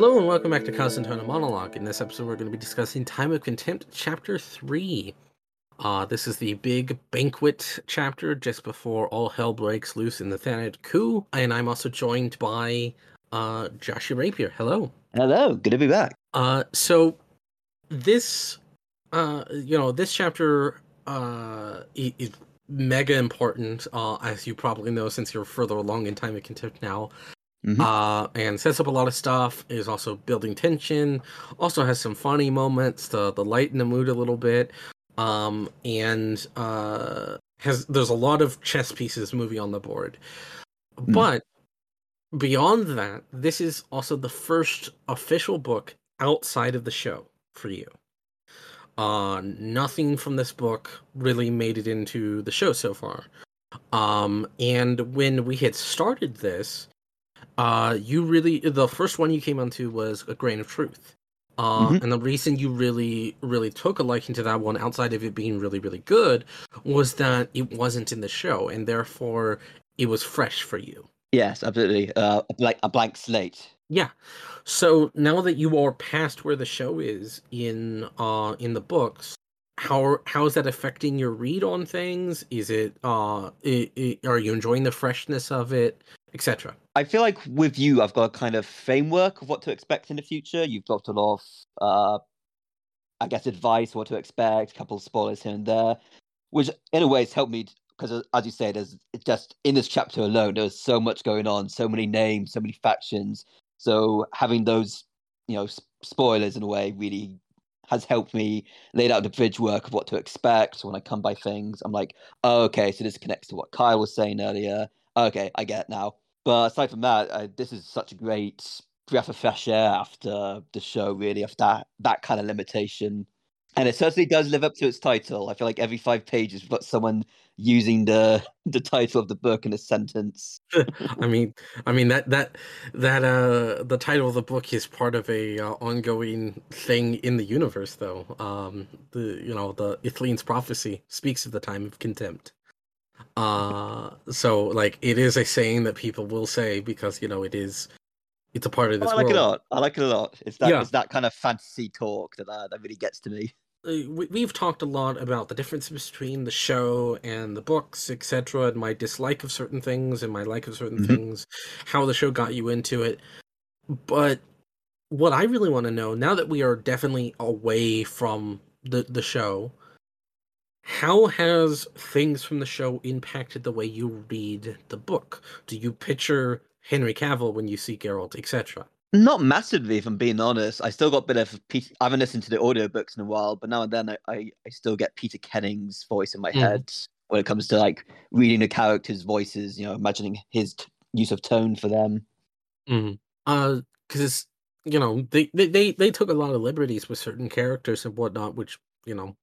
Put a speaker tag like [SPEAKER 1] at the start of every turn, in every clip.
[SPEAKER 1] Hello and welcome back to Constant Tone of Monologue. In this episode, we're going to be discussing Time of Contempt, Chapter 3. Uh, this is the big banquet chapter just before all hell breaks loose in the Thanedd coup. And I'm also joined by uh, Joshua Rapier. Hello.
[SPEAKER 2] Hello, good to be back.
[SPEAKER 1] Uh, so, this, uh, you know, this chapter uh, is mega important, uh, as you probably know since you're further along in Time of Contempt now.
[SPEAKER 2] Mhm.
[SPEAKER 1] Uh, and sets up a lot of stuff. Is also building tension. Also has some funny moments to, to lighten the mood a little bit. Um, and uh, has there's a lot of chess pieces moving on the board.
[SPEAKER 2] Hmm.
[SPEAKER 1] But beyond that, this is also the first official book outside of the show for you. Uh, nothing from this book really made it into the show so far. Um, and when we had started this, uh, you really the first one you came onto was a grain of truth. Uh,
[SPEAKER 2] Mhm.
[SPEAKER 1] and the reason you really, really took a liking to that one, outside of it being really, really good, was that it wasn't in the show, and therefore it was fresh for you.
[SPEAKER 2] Yes, absolutely. Uh, like a blank slate.
[SPEAKER 1] Yeah. So now that you are past where the show is in uh in the books, how how is that affecting your read on things? Is it uh i i are you enjoying the freshness of it, etc.
[SPEAKER 2] I feel like with you, I've got a kind of framework of what to expect in the future. You've got a lot of, uh, I guess, advice, what to expect, a couple of spoilers here and there, which in a way has helped me because, as you say, there's just in this chapter alone, there's so much going on, so many names, so many factions. So having those, you know, spoilers in a way really has helped me lay out the bridge work of what to expect. So when I come by things, I'm like, oh, okay, so this connects to what Kyle was saying earlier. Okay, I get now. But aside from that, uh, this is such a great breath of fresh air after the show, really, after that, that kind of limitation. And it certainly does live up to its title. I feel like every five pages, we've got someone using the the title of the book in a sentence.
[SPEAKER 1] I mean, I mean that that that uh the title of the book is part of a uh, ongoing thing in the universe, though. Um, the you know the Ithlinne's prophecy speaks of the time of contempt. Uh, so like it is a saying that people will say because you know it is it's a part of
[SPEAKER 2] Oh,
[SPEAKER 1] this
[SPEAKER 2] I like it a lot. I like it a lot. It's that
[SPEAKER 1] Yeah.
[SPEAKER 2] it's that kind of fantasy talk that uh, that really gets to me.
[SPEAKER 1] Uh, we, we've talked a lot about the differences between the show and the books, etc., and my dislike of certain things and my like of certain
[SPEAKER 2] Mhm.
[SPEAKER 1] things, how the show got you into it. But what I really want to know now that we are definitely away from the the show, how has things from the show impacted the way you read the book? Do you picture Henry Cavill when you see Geralt, etc.?
[SPEAKER 2] Not massively, if I'm being honest. I still got a bit of Peter. I haven't listened to the audiobooks in a while, but now and then I, I, I still get Peter Kenny's voice in my
[SPEAKER 1] Mhm.
[SPEAKER 2] head when it comes to like reading the characters' voices. You know, imagining his t- use of tone for them.
[SPEAKER 1] Mm. Uh, because you know they they they took a lot of liberties with certain characters and whatnot, which you know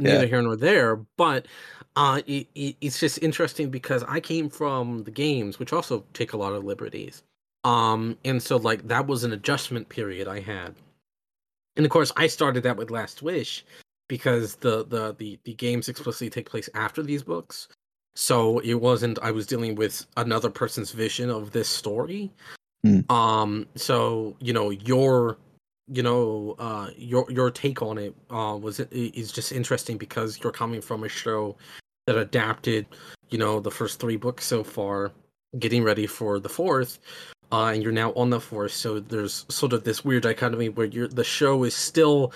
[SPEAKER 1] neither
[SPEAKER 2] Yeah.
[SPEAKER 1] here nor there. But uh, it, it, it's just interesting because I came from the games, which also take a lot of liberties. Um, and so like that was an adjustment period I had, and of course I started that with Last Wish because the the the the games explicitly take place after these books. So it wasn't I was dealing with another person's vision of this story.
[SPEAKER 2] Hmm.
[SPEAKER 1] Um so you know your you know uh your your take on it uh was is just interesting because you're coming from a show that adapted you know the first 3 books so far getting ready for the fourth uh and you're now on the fourth. So there's sort of this weird dichotomy where you're the show is still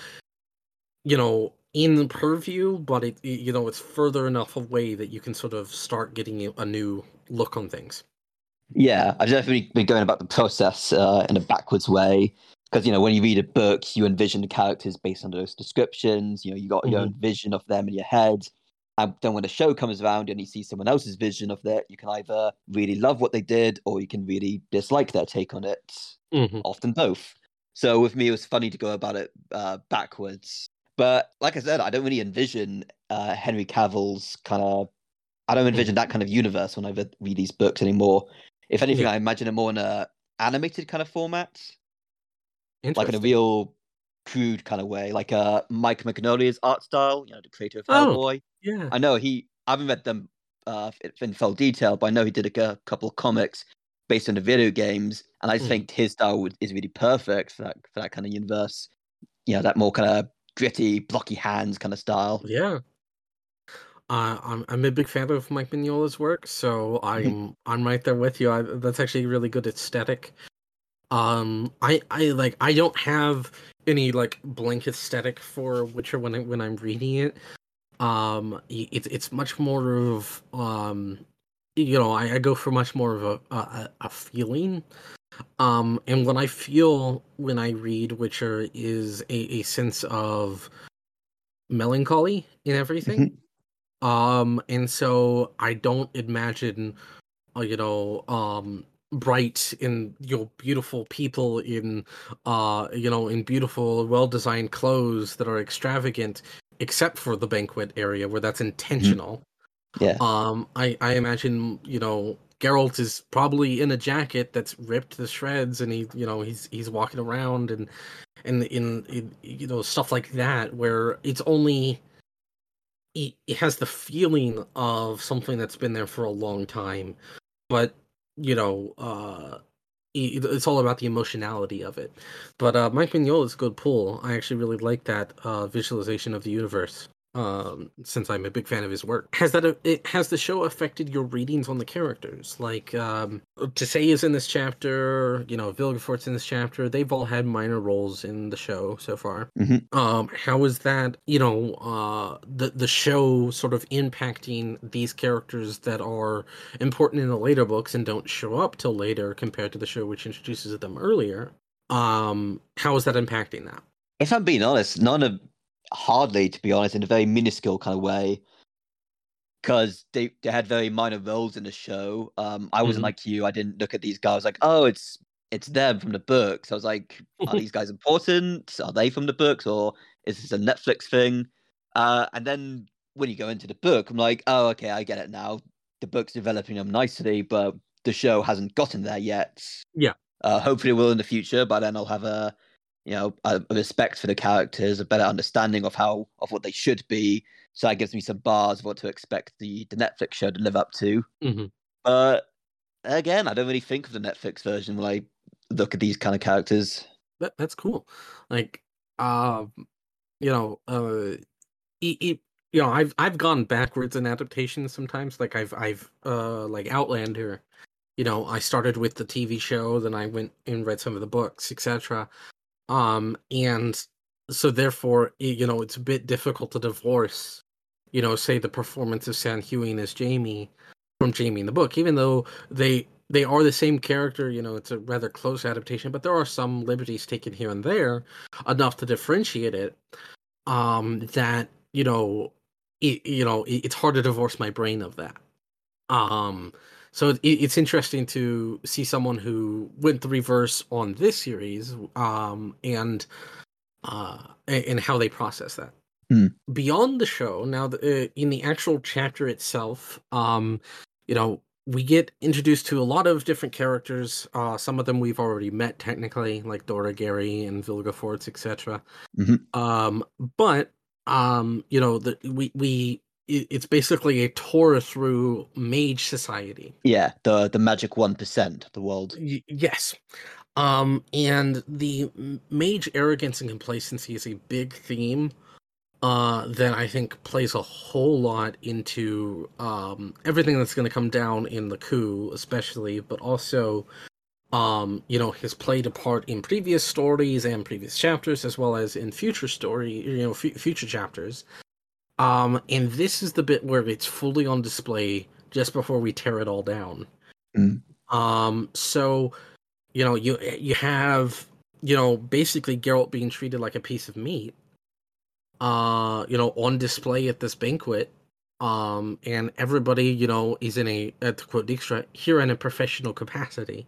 [SPEAKER 1] you know in purview but it, it- you know it's further enough away that you can sort of start getting a new look on things.
[SPEAKER 2] Yeah, I've definitely been going about the process uh, in a backwards way because you know when you read a book, you envision the characters based on those descriptions. You know, you got your own vision of them in your head. And then when the show comes around and you see someone else's vision of that you can either really love what they did or you can really dislike their take on it.
[SPEAKER 1] Mhm.
[SPEAKER 2] Often both. So with me, it was funny to go about it uh, backwards. But like I said, I don't really envision uh, Henry Cavill's kind of. I don't envision that kind of universe when I read these books anymore. If anything,
[SPEAKER 1] Yeah.
[SPEAKER 2] I imagine it more in a animated kind of format, like in a real crude kind of way, like uh, Mike Mignola's art style. You know, the creator of
[SPEAKER 1] Oh.
[SPEAKER 2] Hellboy.
[SPEAKER 1] yeah
[SPEAKER 2] I know he. I haven't read them uh, in- full detail, but I know he did a couple of comics based on the video games, and I
[SPEAKER 1] Mhm.
[SPEAKER 2] think his style would- is really perfect for that for that kind of universe. You know, that more kind of gritty, blocky hands kind of style.
[SPEAKER 1] Yeah. Uh, I'm I'm a big fan of Mike Mignola's work, so I'm I'm right there with you. I, that's actually a really good aesthetic. Um, I I like I don't have any like blank aesthetic for Witcher when I when I'm reading it. Um, it's it's much more of um, you know, I, I go for much more of a a, a- feeling. Um, and what I feel when I read Witcher is a, a sense of melancholy in everything. Um, and so I don't imagine, uh, you know, um, bright and your know beautiful people in, uh, you know, in beautiful, well-designed clothes that are extravagant, except for the banquet area where that's intentional.
[SPEAKER 2] Yeah.
[SPEAKER 1] Um, I I imagine you know Geralt is probably in a jacket that's ripped to shreds, and he you know he's he's walking around and and in, in you know stuff like that where it's only it, it has the feeling of something that's been there for a long time, but you know uh it's all about the emotionality of it. But uh, Mike Mignola is a good pull. I actually really like that uh, visualization of the universe. Um, since I'm a big fan of his work, has that it has the show affected your readings on the characters? Like um, Tissaia is in this chapter, you know, Vilgefort's in this chapter. They've all had minor roles in the show so far.
[SPEAKER 2] Mhm.
[SPEAKER 1] Um, how is that, you know, uh, the the show sort of impacting these characters that are important in the later books and don't show up till later compared to the show which introduces them earlier? Um, how is that impacting that?
[SPEAKER 2] If I'm being honest, none of hardly, to be honest, in a very minuscule kind of way. Because they, they had very minor roles in the show. Um, I wasn't
[SPEAKER 1] Mhm.
[SPEAKER 2] like you. I didn't look at these guys like, oh, it's it's them from the books. I was like, are these guys important? Are they from the books, or is this a Netflix thing? Uh, and then when you go into the book, I'm like, oh, okay, I get it now. The book's developing them nicely, but the show hasn't gotten there yet.
[SPEAKER 1] Yeah.
[SPEAKER 2] Uh, hopefully, it will in the future. But then I'll have a you know a, a respect for the characters, a better understanding of how of what they should be. So that gives me some bars of what to expect the the Netflix show to live up to.
[SPEAKER 1] Mm-hmm.
[SPEAKER 2] But again, I don't really think of the Netflix version when I look at these kind of characters.
[SPEAKER 1] That that's cool. Like, um, you know, uh, it, it you know, I've I've gone backwards in adaptations sometimes. Like I've I've uh like Outlander. You know, I started with the TV show, then I went and read some of the books, etc. Um, and so therefore, you know, it's a bit difficult to divorce, you know, say the performance of Sam Heughan as Jamie from Jamie in the book, even though they they are the same character. You know, it's a rather close adaptation, but there are some liberties taken here and there, enough to differentiate it. Um, that you know, it, you know, it, it's hard to divorce my brain of that. Um, so it, it's interesting to see someone who went the reverse on this series, um, and uh, and how they process that.
[SPEAKER 2] Hmm.
[SPEAKER 1] Beyond the show, now the, uh, in the actual chapter itself, um, you know, we get introduced to a lot of different characters. Uh, some of them we've already met technically, like Dorregaray and Vilgefortz, etc.
[SPEAKER 2] Mhm.
[SPEAKER 1] Um, but um, you know, the we we it's basically a tour through Mage Society.
[SPEAKER 2] Yeah, the the magic one percent of the world.
[SPEAKER 1] Y- yes. Um, and the mage arrogance and complacency is a big theme uh, that I think plays a whole lot into um, everything that's going to come down in the coup, especially, but also, um, you know, has played a part in previous stories and previous chapters, as well as in future story, you know, f- future chapters. Um, and this is the bit where it's fully on display just before we tear it all down.
[SPEAKER 2] Mm.
[SPEAKER 1] Um, so you know, you you have you know basically Geralt being treated like a piece of meat. Uh, you know, on display at this banquet. Um, and everybody, you know, is in a uh, to quote Dijkstra, here in a professional capacity.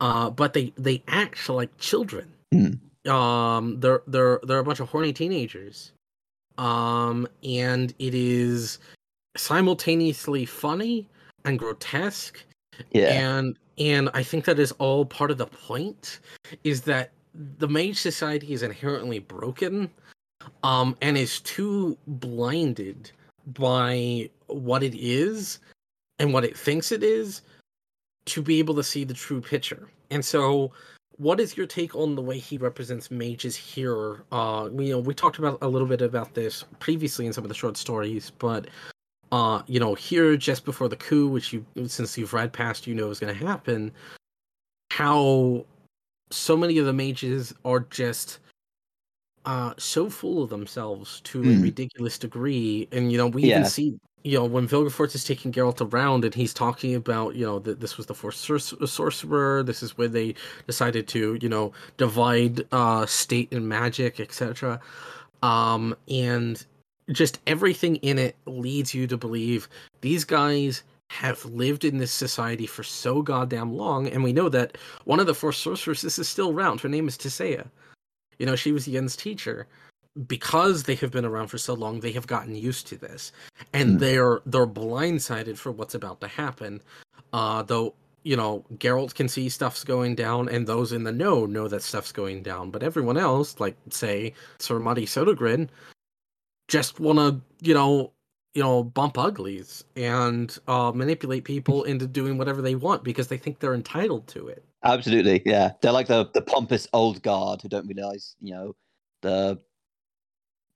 [SPEAKER 1] Uh, but they they act like children.
[SPEAKER 2] Mm.
[SPEAKER 1] Um, they're they're they're a bunch of horny teenagers. Um, and it is simultaneously funny and grotesque
[SPEAKER 2] Yeah,
[SPEAKER 1] and and i think that is all part of the point is that the mage society is inherently broken um and is too blinded by what it is and what it thinks it is to be able to see the true picture. And so what is your take on the way he represents mages here? Uh, you know, we talked about a little bit about this previously in some of the short stories, but uh, you know, here just before the coup, which you since you've read past, you know is going to happen. How so many of the mages are just uh so full of themselves to a
[SPEAKER 2] Mm.
[SPEAKER 1] ridiculous degree, and you know we
[SPEAKER 2] Yeah.
[SPEAKER 1] even see you know when Vilgefortz is taking Geralt around and he's talking about you know that this was the sor- sorcerer, this is where they decided to you know divide uh state and magic, etc. Um, and just everything in it leads you to believe these guys have lived in this society for so goddamn long, and we know that one of the four sorceresses is still around. Her name is Tissaia. You know, she was Yen's teacher. Because they have been around for so long, they have gotten used to this, and
[SPEAKER 2] Hmm.
[SPEAKER 1] they're they're blindsided for what's about to happen. Uh, though you know, Geralt can see stuff's going down, and those in the know know that stuff's going down. But everyone else, like say Sir Muddy Sodogrin, just want to you know you know bump uglies and uh, manipulate people into doing whatever they want because they think they're entitled to it.
[SPEAKER 2] Absolutely, yeah. They're like the the pompous old guard who don't realize, you know, the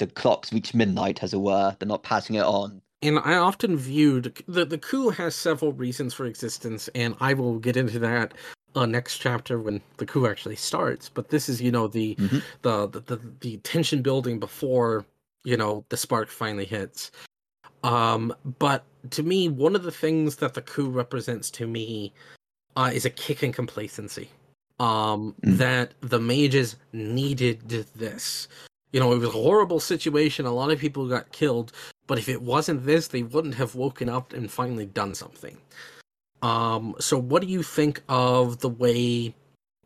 [SPEAKER 2] the clocks reach midnight, as it were. They're not passing it on.
[SPEAKER 1] And I often viewed the the coup has several reasons for existence, and I will get into that uh, next chapter when the coup actually starts. But this is you know the
[SPEAKER 2] Mhm.
[SPEAKER 1] the, the the the tension building before you know the spark finally hits. Um, but to me, one of the things that the coup represents to me uh, is a kick in complacency. Um,
[SPEAKER 2] Mm.
[SPEAKER 1] that the mages needed this. You know, it was a horrible situation. A lot of people got killed, but if it wasn't this, they wouldn't have woken up and finally done something. Um, so what do you think of the way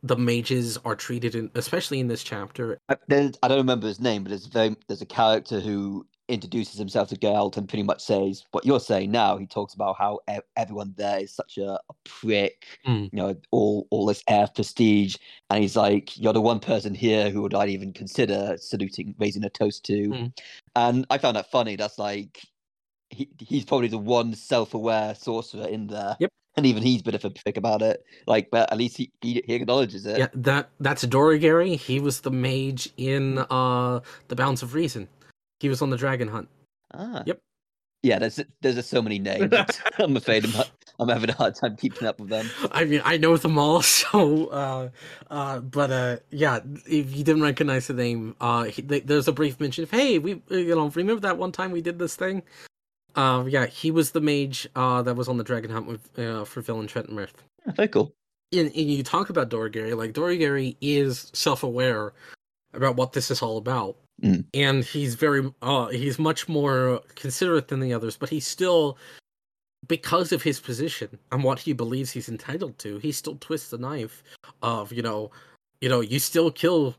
[SPEAKER 1] the mages are treated, in, especially in this chapter?
[SPEAKER 2] I, I don't remember his name, but there's very there's a character who introduces himself to Geralt and pretty much says what you're saying now. He talks about how e- everyone there is such a, a prick,
[SPEAKER 1] Mm.
[SPEAKER 2] you know, all all this air of prestige, and he's like, "You're the one person here who would I even consider saluting, raising a toast to,"
[SPEAKER 1] Mm.
[SPEAKER 2] and I found that funny. That's like he he's probably the one self-aware sorcerer in there.
[SPEAKER 1] Yep.
[SPEAKER 2] And even he's a bit of a prick about it. Like, but at least he, he, he acknowledges it.
[SPEAKER 1] Yeah, that that's Dorregaray. He was the mage in uh the Bounds of Reason. He was on the Dragon Hunt.
[SPEAKER 2] Ah.
[SPEAKER 1] Yep.
[SPEAKER 2] Yeah, there's there's just so many names. I'm afraid I'm, I'm having a hard time keeping up with them.
[SPEAKER 1] I mean, I know them all, so uh, uh, but uh, yeah, if you didn't recognize the name, uh, he, th- there's a brief mention of, hey, we, uh, you know, remember that one time we did this thing? Uh, yeah, he was the mage uh that was on the Dragon Hunt with uh, for Villentretenmerth.
[SPEAKER 2] Yeah, very cool.
[SPEAKER 1] And, and you talk about Dorregaray, like Dorregaray is self-aware about what this is all about,
[SPEAKER 2] Mm.
[SPEAKER 1] and he's very, uh, he's much more considerate than the others, but he's still because of his position and what he believes he's entitled to, he still twists the knife of, you know, you know, you still kill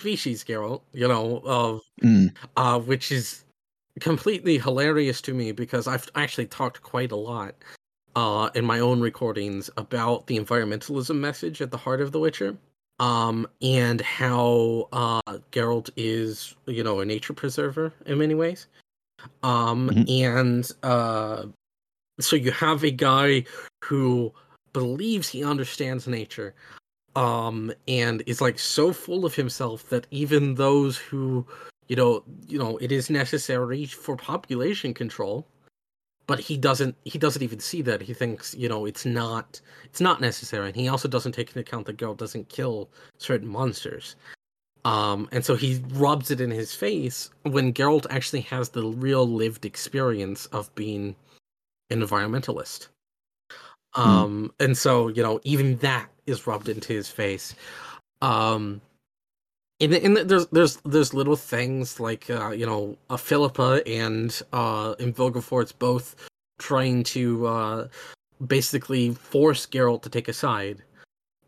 [SPEAKER 1] species, Geralt, you know, of
[SPEAKER 2] Mm.
[SPEAKER 1] uh which is completely hilarious to me because I've actually talked quite a lot uh in my own recordings about the environmentalism message at the heart of The Witcher. Um and how uh Geralt is, you know, a nature preserver in many ways. Um
[SPEAKER 2] Mhm.
[SPEAKER 1] and uh so you have a guy who believes he understands nature um and is like so full of himself that even those who you know you know it is necessary for population control but he doesn't he doesn't even see that. He thinks you know it's not it's not necessary. And he also doesn't take into account that Geralt doesn't kill certain monsters. Um and so he rubs it in his face when Geralt actually has the real lived experience of being an environmentalist. Um and so you know even that is rubbed into his face. Um and, and there's there's there's little things like uh you know uh, Philippa and uh and both trying to uh basically force Geralt to take a side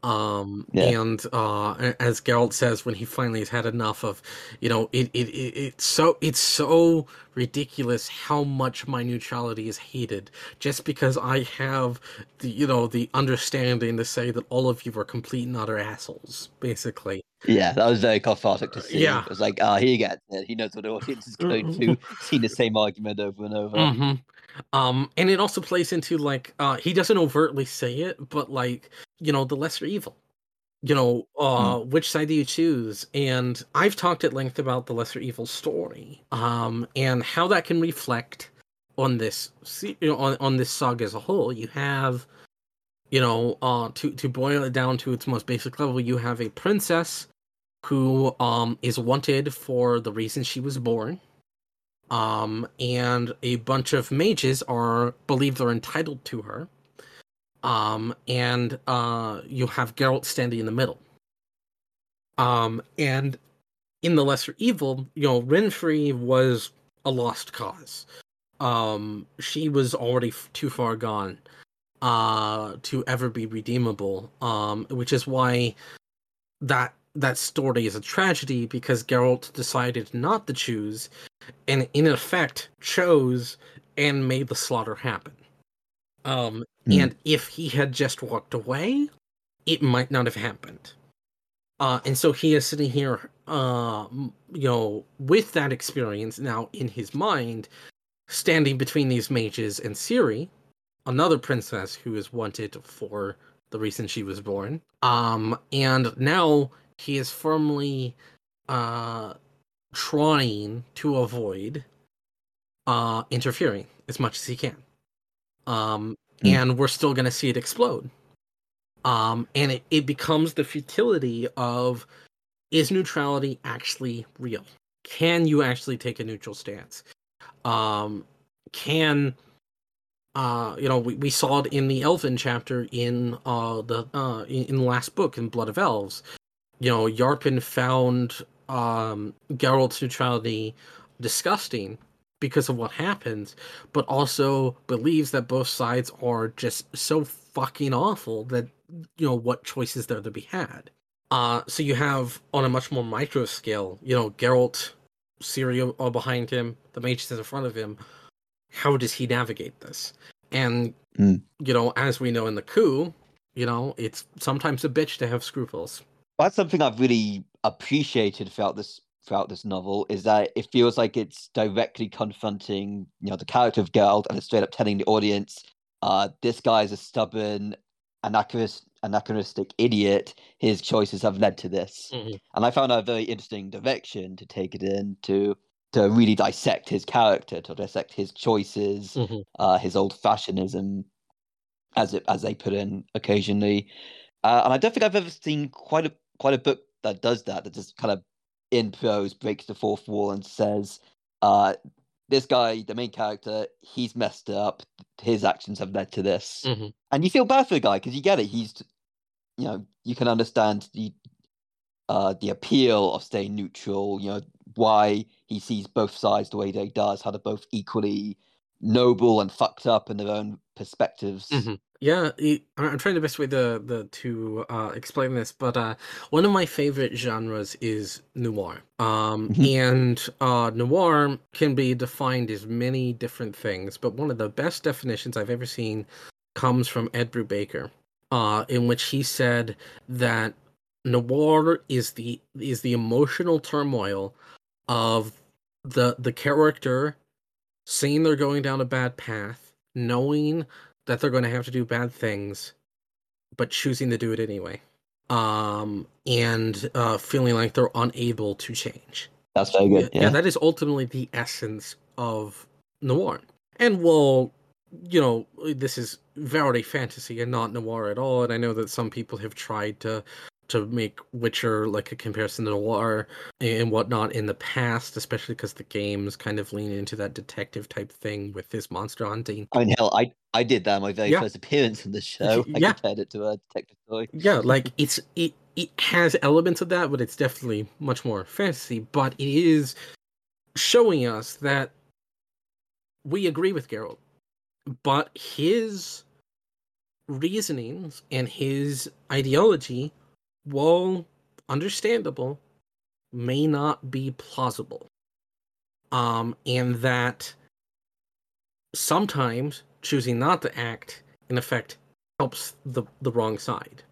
[SPEAKER 1] um
[SPEAKER 2] Yeah.
[SPEAKER 1] and uh as Geralt says when he finally has had enough of you know it, it, it it's so it's so ridiculous how much my neutrality is hated just because I have the you know the understanding to say that all of you are complete and utter assholes basically
[SPEAKER 2] Yeah, that was very cathartic to see.
[SPEAKER 1] Yeah.
[SPEAKER 2] It was like, ah, he gets it. He knows what the audience is going to. Seen the same argument over and over.
[SPEAKER 1] hmm Um, and it also plays into like uh, he doesn't overtly say it, but like you know the lesser evil. You know, uh,
[SPEAKER 2] Hmm.
[SPEAKER 1] which side do you choose? And I've talked at length about the lesser evil story, um, and how that can reflect on this, you know, on on this saga as a whole. You have, you know, uh, to to boil it down to its most basic level, you have a princess who um is wanted for the reason she was born um, and a bunch of mages are believe they're entitled to her. Um, and uh, you have Geralt standing in the middle. Um, and in the Lesser Evil, you know, Renfri was a lost cause. Um, she was already f- too far gone uh to ever be redeemable um which is why that that story is a tragedy because Geralt decided not to choose and in effect chose and made the slaughter happen. Um,
[SPEAKER 2] Hmm.
[SPEAKER 1] and if he had just walked away, it might not have happened. Uh, and so he is sitting here, uh, you know, with that experience now in his mind, standing between these mages and Ciri, another princess who is wanted for the reason she was born. Um, and now he is firmly uh, trying to avoid uh, interfering as much as he can. Um,
[SPEAKER 2] Hmm.
[SPEAKER 1] And we're still going to see it explode. Um, and it, it becomes the futility of is neutrality actually real? Can you actually take a neutral stance? Um, can uh, you know we, we saw it in the Elven chapter in uh, the uh, in, in the last book in Blood of Elves. You know, Yarpen found um, Geralt's neutrality disgusting because of what happens, but also believes that both sides are just so fucking awful that you know what choices there to be had. Uh, so you have on a much more micro scale, you know, Geralt, Ciri all behind him, the mages in front of him. How does he navigate this? And
[SPEAKER 2] Mm.
[SPEAKER 1] you know, as we know in the coup, you know, it's sometimes a bitch to have scruples.
[SPEAKER 2] That's something I've really appreciated throughout this throughout this novel is that it feels like it's directly confronting, you know, the character of Geralt and it's straight up telling the audience, uh, this guy is a stubborn, anachronist, anachronistic idiot. His choices have led to this.
[SPEAKER 1] Mhm.
[SPEAKER 2] And I found that a very interesting direction to take it in to to really dissect his character, to dissect his choices,
[SPEAKER 1] Mhm.
[SPEAKER 2] uh, his old fashionism, as it as they put in occasionally. Uh, and I don't think I've ever seen quite a quite a book that does that. That just kind of in prose breaks the fourth wall and says, uh, "This guy, the main character, he's messed up. His actions have led to this."
[SPEAKER 1] Mhm.
[SPEAKER 2] And you feel bad for the guy because you get it. He's, you know, you can understand the uh, the appeal of staying neutral. You know why he sees both sides the way that he does, how they're both equally noble and fucked up in their own perspectives.
[SPEAKER 1] Mhm. Yeah, I- I'm trying the best way to the to uh, explain this, but uh, one of my favorite genres is noir. Um,
[SPEAKER 2] Mhm.
[SPEAKER 1] and uh, noir can be defined as many different things, but one of the best definitions I've ever seen comes from Ed Brubaker, uh, in which he said that noir is the is the emotional turmoil of the the character seeing they're going down a bad path, knowing that they're going to have to do bad things, but choosing to do it anyway. Um, and uh, feeling like they're unable to change.
[SPEAKER 2] That's very good.
[SPEAKER 1] Yeah,
[SPEAKER 2] Yeah,
[SPEAKER 1] that is ultimately the essence of noir. And well, you know, this is very fantasy and not noir at all. And I know that some people have tried to to make Witcher like a comparison to noir and whatnot in the past, especially because the games kind of lean into that detective type thing with this monster hunting.
[SPEAKER 2] I mean, hell, I I did that my very
[SPEAKER 1] Yeah.
[SPEAKER 2] first appearance on the show. I
[SPEAKER 1] Yeah.
[SPEAKER 2] compared it to a detective story.
[SPEAKER 1] Yeah, like it's it it has elements of that, but it's definitely much more fantasy. But it is showing us that we agree with Geralt, but his reasonings and his ideology, while understandable, may not be plausible. Um, and that sometimes choosing not to act, in effect, helps the the wrong side.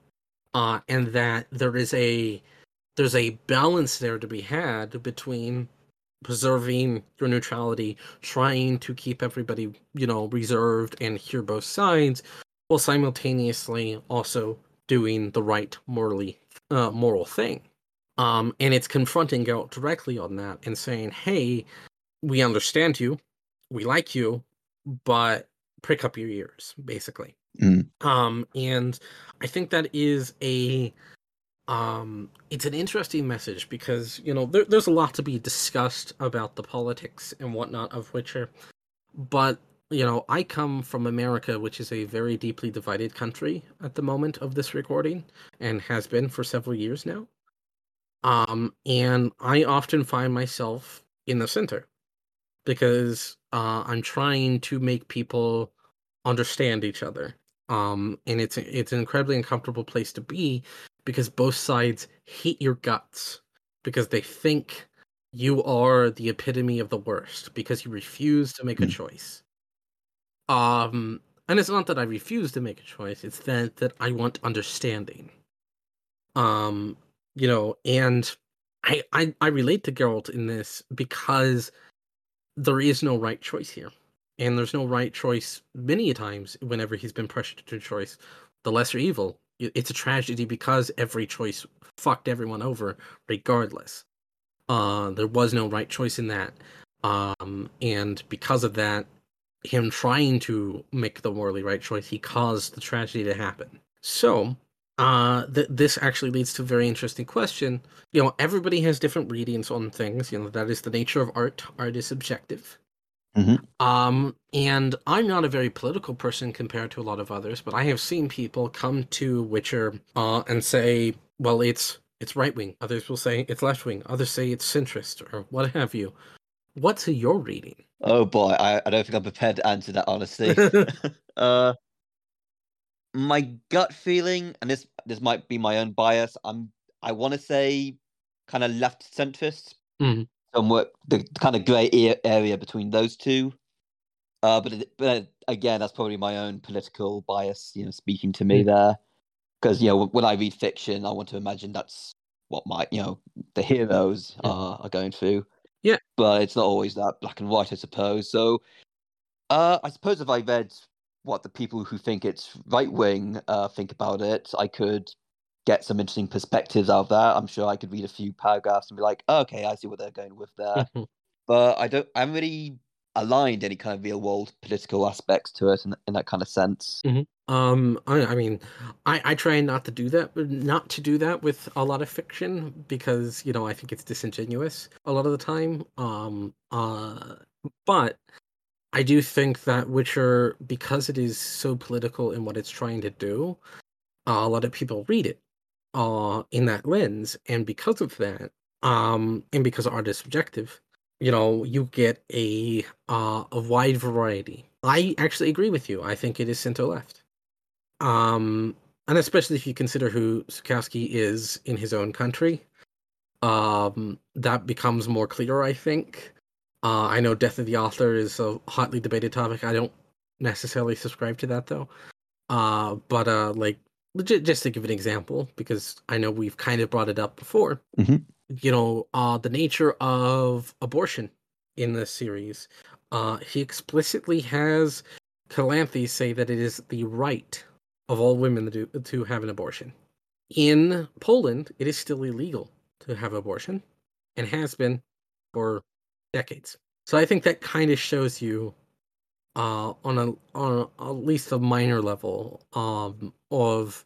[SPEAKER 1] Uh, and that there is a there's a balance there to be had between preserving your neutrality, trying to keep everybody, you know, reserved and hear both sides, while simultaneously also doing the right morally uh, moral thing. Um, and it's confronting Geralt directly on that and saying, "Hey, we understand you, we like you, but prick up your ears," basically.
[SPEAKER 2] Mm.
[SPEAKER 1] Um, and I think that is a um it's an interesting message because you know there, there's a lot to be discussed about the politics and whatnot of witcher but you know i come from america which is a very deeply divided country at the moment of this recording and has been for several years now um and i often find myself in the center because uh i'm trying to make people understand each other um and it's it's an incredibly uncomfortable place to be because both sides hate your guts because they think you are the epitome of the worst because you refuse to make a
[SPEAKER 2] Mm.
[SPEAKER 1] choice. Um, and it's not that I refuse to make a choice; it's that that I want understanding. Um, you know, and I I I relate to Geralt in this because there is no right choice here, and there's no right choice many times whenever he's been pressured to choice. The lesser evil. It's a tragedy because every choice fucked everyone over, regardless. Uh, there was no right choice in that. Um, and because of that, him trying to make the morally right choice, he caused the tragedy to happen. So, uh, th- this actually leads to a very interesting question. You know, everybody has different readings on things. You know, that is the nature of art. Art is subjective.
[SPEAKER 2] Mhm.
[SPEAKER 1] Um, and I'm not a very political person compared to a lot of others, but I have seen people come to Witcher uh, and say, "Well, it's it's right wing." Others will say it's left wing. Others say it's centrist or what have you. What's your reading?
[SPEAKER 2] Oh boy, I, I don't think I'm prepared to answer that honestly. uh, my gut feeling, and this this might be my own bias. I'm I want to say kind of left centrist,
[SPEAKER 1] Mhm.
[SPEAKER 2] somewhat the kind of grey area between those two. Uh, but it, but again, that's probably my own political bias, you know, speaking to me
[SPEAKER 1] Mm.
[SPEAKER 2] there. Because you know, when I read fiction, I want to imagine that's what my you know the heroes are are going through.
[SPEAKER 1] Yeah.
[SPEAKER 2] but it's not always that black and white, I suppose. So, uh, I suppose if I read what the people who think it's right wing uh, think about it, I could get some interesting perspectives out of that. I'm sure I could read a few paragraphs and be like, oh, okay, I see what they're going with there. But I don't, I haven't really aligned any kind of real world political aspects to it in, in that kind of sense.
[SPEAKER 1] Um, I, I mean, I, I try not to do that, not to do that with a lot of fiction because you know I think it's disingenuous a lot of the time. Um, uh, but I do think that Witcher, because it is so political in what it's trying to do, uh, a lot of people read it, uh, in that lens, and because of that, um, and because art is subjective, you know, you get a uh a wide variety. I actually agree with you. I think it is center left. Um, and especially if you consider who Sapkowski is in his own country, um, that becomes more clear, I think. Uh, I know Death of the Author is a hotly debated topic. I don't necessarily subscribe to that though. Uh, but uh, like, just to give an example, because I know we've kind of brought it up before.
[SPEAKER 2] Mhm.
[SPEAKER 1] You know, uh, the nature of abortion in this series. Uh, he explicitly has Calanthe say that it is the right of all women to, do, to have an abortion. In Poland, it is still illegal to have abortion and has been for decades. So I think that kind of shows you uh, on a on a, at least a minor level um, of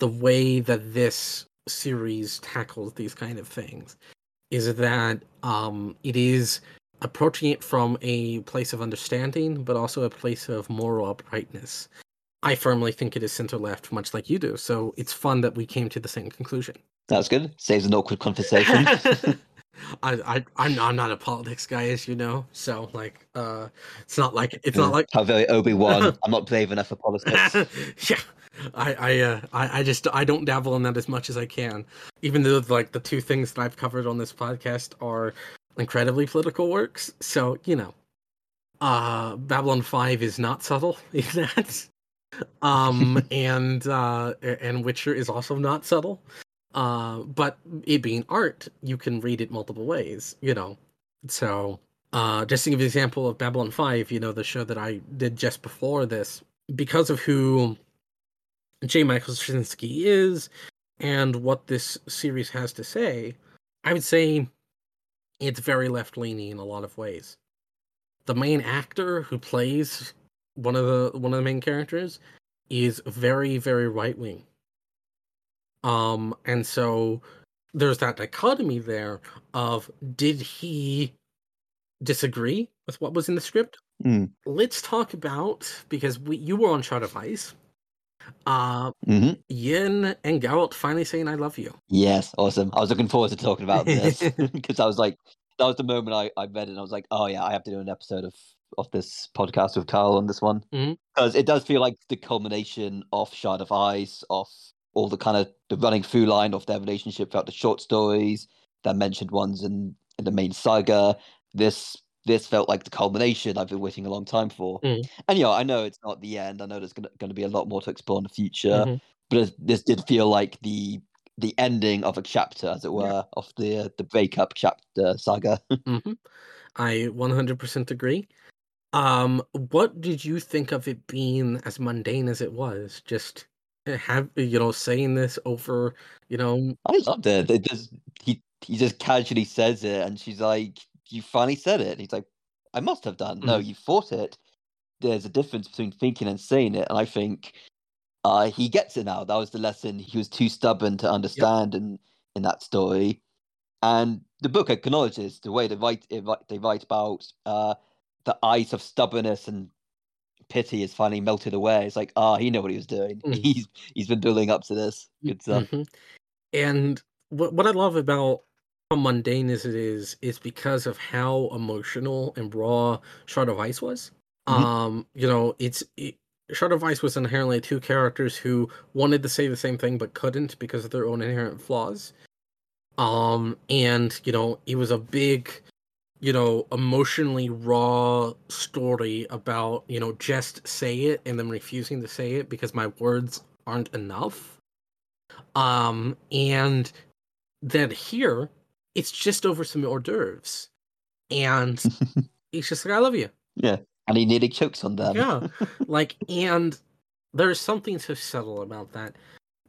[SPEAKER 1] the way that this series tackles these kind of things is that um, it is approaching it from a place of understanding, but also a place of moral uprightness. I firmly think it is center left, much like you do. So it's fun that we came to the same conclusion.
[SPEAKER 2] That's good. Saves an awkward conversation.
[SPEAKER 1] I, I I'm I'm not a politics guy, as you know. So like, uh, it's not like it's not like
[SPEAKER 2] how very Obi Wan. I'm not brave enough for politics.
[SPEAKER 1] yeah. I I, uh, I I just I don't dabble in that as much as I can, even though like the two things that I've covered on this podcast are incredibly political works. So you know, uh, Babylon Five is not subtle in that, um, and uh, and Witcher is also not subtle. Uh, but it being art, you can read it multiple ways. You know, So, uh, just to give you an example of Babylon 5, you know, the show that I did just before this, because of who J. Michael Straczynski is and what this series has to say, I would say it's very left leaning in a lot of ways. The main actor who plays one of the one of the main characters is very very right wing. Um, and so there's that dichotomy there of did he disagree with what was in the script?
[SPEAKER 2] Mm.
[SPEAKER 1] Let's talk about because we you were on Shard of Ice. Uh,
[SPEAKER 2] hmm
[SPEAKER 1] Yen and Geralt finally saying "I love you."
[SPEAKER 2] Yes, awesome. I was looking forward to talking about this because I was like, that was the moment I, I read it and I was like, oh yeah, I have to do an episode of, of this podcast with Carl on this one. Because it does feel like the culmination of Shard of Ice, of all the kind of the running through line of their relationship throughout the short stories, the mentioned ones in, in the main saga. This this felt like the culmination I've been waiting a long time for.
[SPEAKER 1] Mm.
[SPEAKER 2] And yeah, I know it's not the end. I know there's gonna, gonna be a lot more to explore in the future
[SPEAKER 1] Mhm.
[SPEAKER 2] but this did feel like the the ending of a chapter, as it
[SPEAKER 1] Yeah.
[SPEAKER 2] were, of the the breakup chapter saga.
[SPEAKER 1] hmm I 100% agree. Um, what did you think of it being as mundane as it was? Just uh, have you know saying this over, you know,
[SPEAKER 2] I loved it. It just he he just casually says it, and she's like, "You finally said it." He's like, "I must have done." No,
[SPEAKER 1] Mhm.
[SPEAKER 2] you fought it. There's a difference between thinking and saying it, and I think uh, he gets it now. That was the lesson he was too stubborn to understand in in that story. And the book acknowledges the way they write it, they write about uh, the ice of stubbornness and pity is finally melted away. It's like, ah, he knew what he was doing.
[SPEAKER 1] Mm.
[SPEAKER 2] He's he's been building up to this. Good stuff.
[SPEAKER 1] Mhm. And what what I love about how mundane as it is is because of how emotional and raw Shard of Ice was.
[SPEAKER 2] Mhm.
[SPEAKER 1] Um, you know, it's it, Shard of Ice was inherently two characters who wanted to say the same thing but couldn't because of their own inherent flaws. Um, and you know, it was a big, you know, emotionally raw story about you know just say it and then refusing to say it because my words aren't enough. Um, and then here, it's just over some hors d'oeuvres, and he's just like, "I love you."
[SPEAKER 2] yeah, and he nearly chokes on them.
[SPEAKER 1] Yeah. like and there's something so subtle about that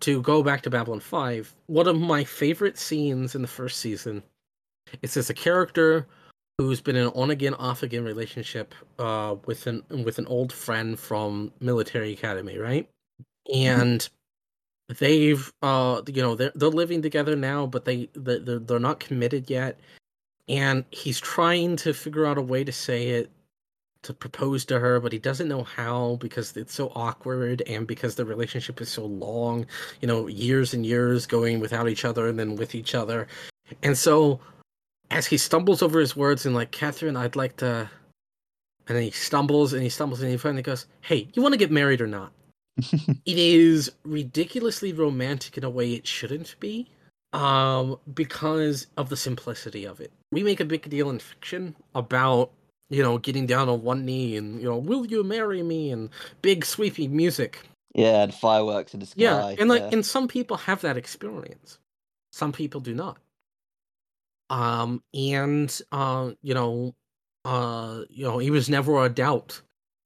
[SPEAKER 1] to go back to babylon 5 one of my favorite scenes in the first season is there's a character who's been in an on again off again relationship uh with an with an old friend from military academy right and they've uh you know they're, they're living together now but they they're, they're not committed yet and he's trying to figure out a way to say it to propose to her, but he doesn't know how because it's so awkward and because the relationship is so long, you know, years and years going without each other and then with each other. And so as he stumbles over his words and like, Catherine, I'd like to and then he stumbles and he stumbles and he finally goes, Hey, you want to get married or not? it is ridiculously romantic in a way it shouldn't be. Um, because of the simplicity of it. We make a big deal in fiction about you know, getting down on one knee and, you know, will you marry me? And big sweepy music.
[SPEAKER 2] yeah, and fireworks in the sky.
[SPEAKER 1] Yeah. And like,
[SPEAKER 2] yeah.
[SPEAKER 1] and some people have that experience. Some people do not. Um, and, uh, you know, uh, you know, he was never a doubt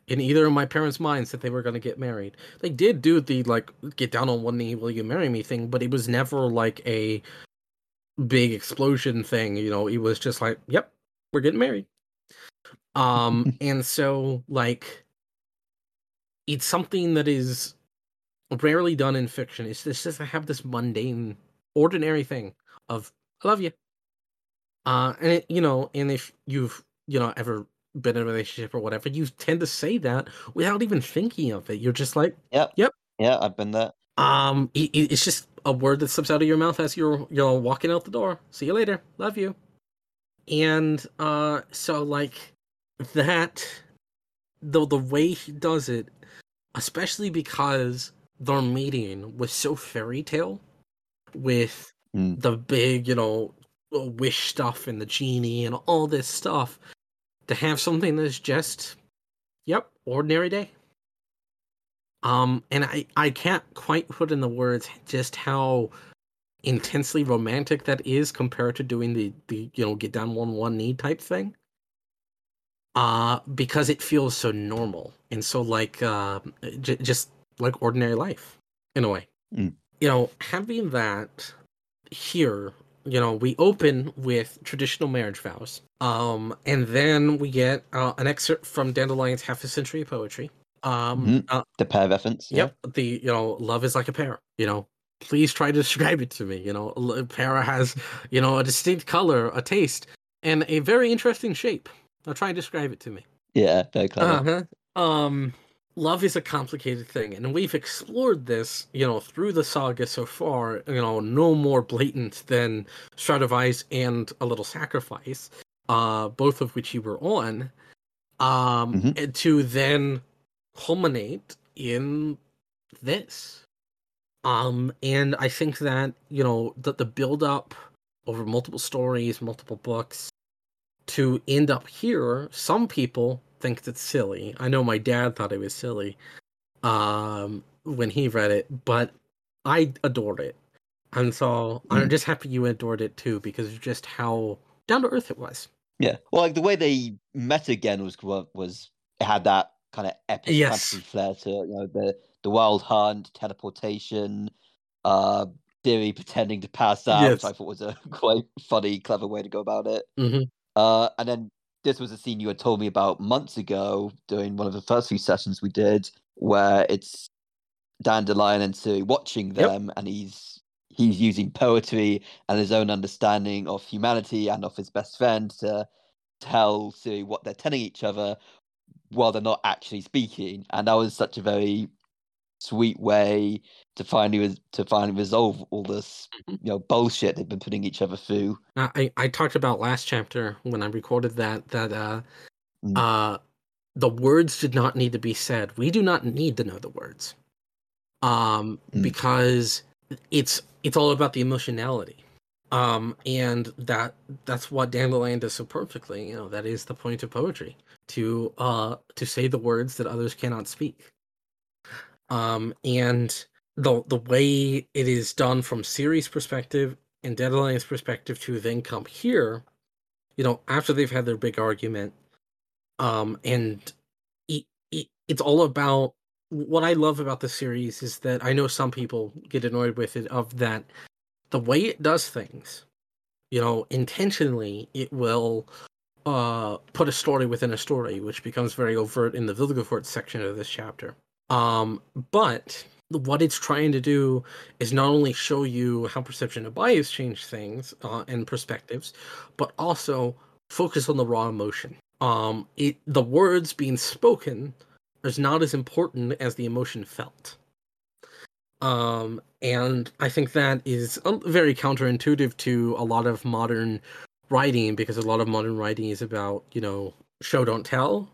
[SPEAKER 1] in either of my parents' minds that they were going to get married. They did do the, like, get down on one knee, will you marry me thing, but it was never like a big explosion thing. You know, it was just like, yep, we're getting married. Um, and so like it's something that is rarely done in fiction. It's just, just to have this mundane, ordinary thing of I love you. Uh, and it, you know, and if you've you know ever been in a relationship or whatever, you tend to say that without even thinking of it. You're just like,
[SPEAKER 2] Yep.
[SPEAKER 1] Yep.
[SPEAKER 2] Yeah, I've been there.
[SPEAKER 1] um, it, it- it's just a word that slips out of your mouth as you're you know walking out the door. See you later. Love you. And uh, so like that, the the way he does it, especially because their meeting was so fairy tale, with
[SPEAKER 2] Mm.
[SPEAKER 1] the big you know wish stuff and the genie and all this stuff, to have something that's just, yep, ordinary day. Um, and I I can't quite put in the words just how intensely romantic that is compared to doing the the you know get down one one knee type thing uh because it feels so normal and so like uh j- just like ordinary life in a way
[SPEAKER 2] Mm.
[SPEAKER 1] you know having that here you know we open with traditional marriage vows um and then we get uh, an excerpt from dandelion's half a century of poetry um
[SPEAKER 2] Mhm.
[SPEAKER 1] uh,
[SPEAKER 2] The pair reference. yeah.
[SPEAKER 1] Yep. The you know, love is like a pear. You know, please try to describe it to me. You know, a pear has you know a distinct color, a taste, and a very interesting shape. Now try and describe it to me.
[SPEAKER 2] Yeah, very clever.
[SPEAKER 1] Uh-huh. Um, love is a complicated thing, and we've explored this, you know, through the saga so far. You know, no more blatant than Shard of Ice and A Little Sacrifice, uh, both of which you were on. Um,
[SPEAKER 2] Mhm.
[SPEAKER 1] and to then culminate in this. Um, and I think that you know that the build up over multiple stories, multiple books, to end up here. Some people think it's silly. I know my dad thought it was silly, um, when he read it, but I adored it, and so I'm
[SPEAKER 2] Mm.
[SPEAKER 1] just happy you adored it too because of just how down to earth it was.
[SPEAKER 2] Yeah. Well, like the way they met again was was it had that kind of epic
[SPEAKER 1] Yes.
[SPEAKER 2] fantasy flair to it. You know, the the wild hunt, teleportation, uh, Ciri pretending to pass out,
[SPEAKER 1] Yes.
[SPEAKER 2] which I thought was a quite funny, clever way to go about it.
[SPEAKER 1] Mhm.
[SPEAKER 2] Uh, and then this was a scene you had told me about months ago during one of the first few sessions we did, where it's Dandelion and Ciri watching
[SPEAKER 1] Yep.
[SPEAKER 2] them, and he's he's using poetry and his own understanding of humanity and of his best friend to tell Ciri what they're telling each other while they're not actually speaking. And that was such a very sweet way to finally to finally resolve all this
[SPEAKER 1] Mhm.
[SPEAKER 2] you know bullshit they've been putting each other through.
[SPEAKER 1] I I talked about last chapter when I recorded that that uh
[SPEAKER 2] Mm.
[SPEAKER 1] uh the words did not need to be said. We do not need to know the words. Um
[SPEAKER 2] Mm.
[SPEAKER 1] because it's it's all about the emotionality. Um and that that's what Dandelion does so perfectly, you know, that is the point of poetry to uh to say the words that others cannot speak. Um and the the way it is done from Ciri's perspective and Dandelion's perspective to then come here, you know, after they've had their big argument, um, and it, it, it's all about what I love about the series is that I know some people get annoyed with it of that the way it does things, you know, intentionally it will uh put a story within a story, which becomes very overt in the Vilgefortz section of this chapter. Um, but what it's trying to do is not only show you how perception and bias change things uh, and perspectives, but also focus on the raw emotion. Um, it the words being spoken is not as important as the emotion felt. Um, and I think that is um, very counterintuitive to a lot of modern writing because a lot of modern writing is about you know show don't tell.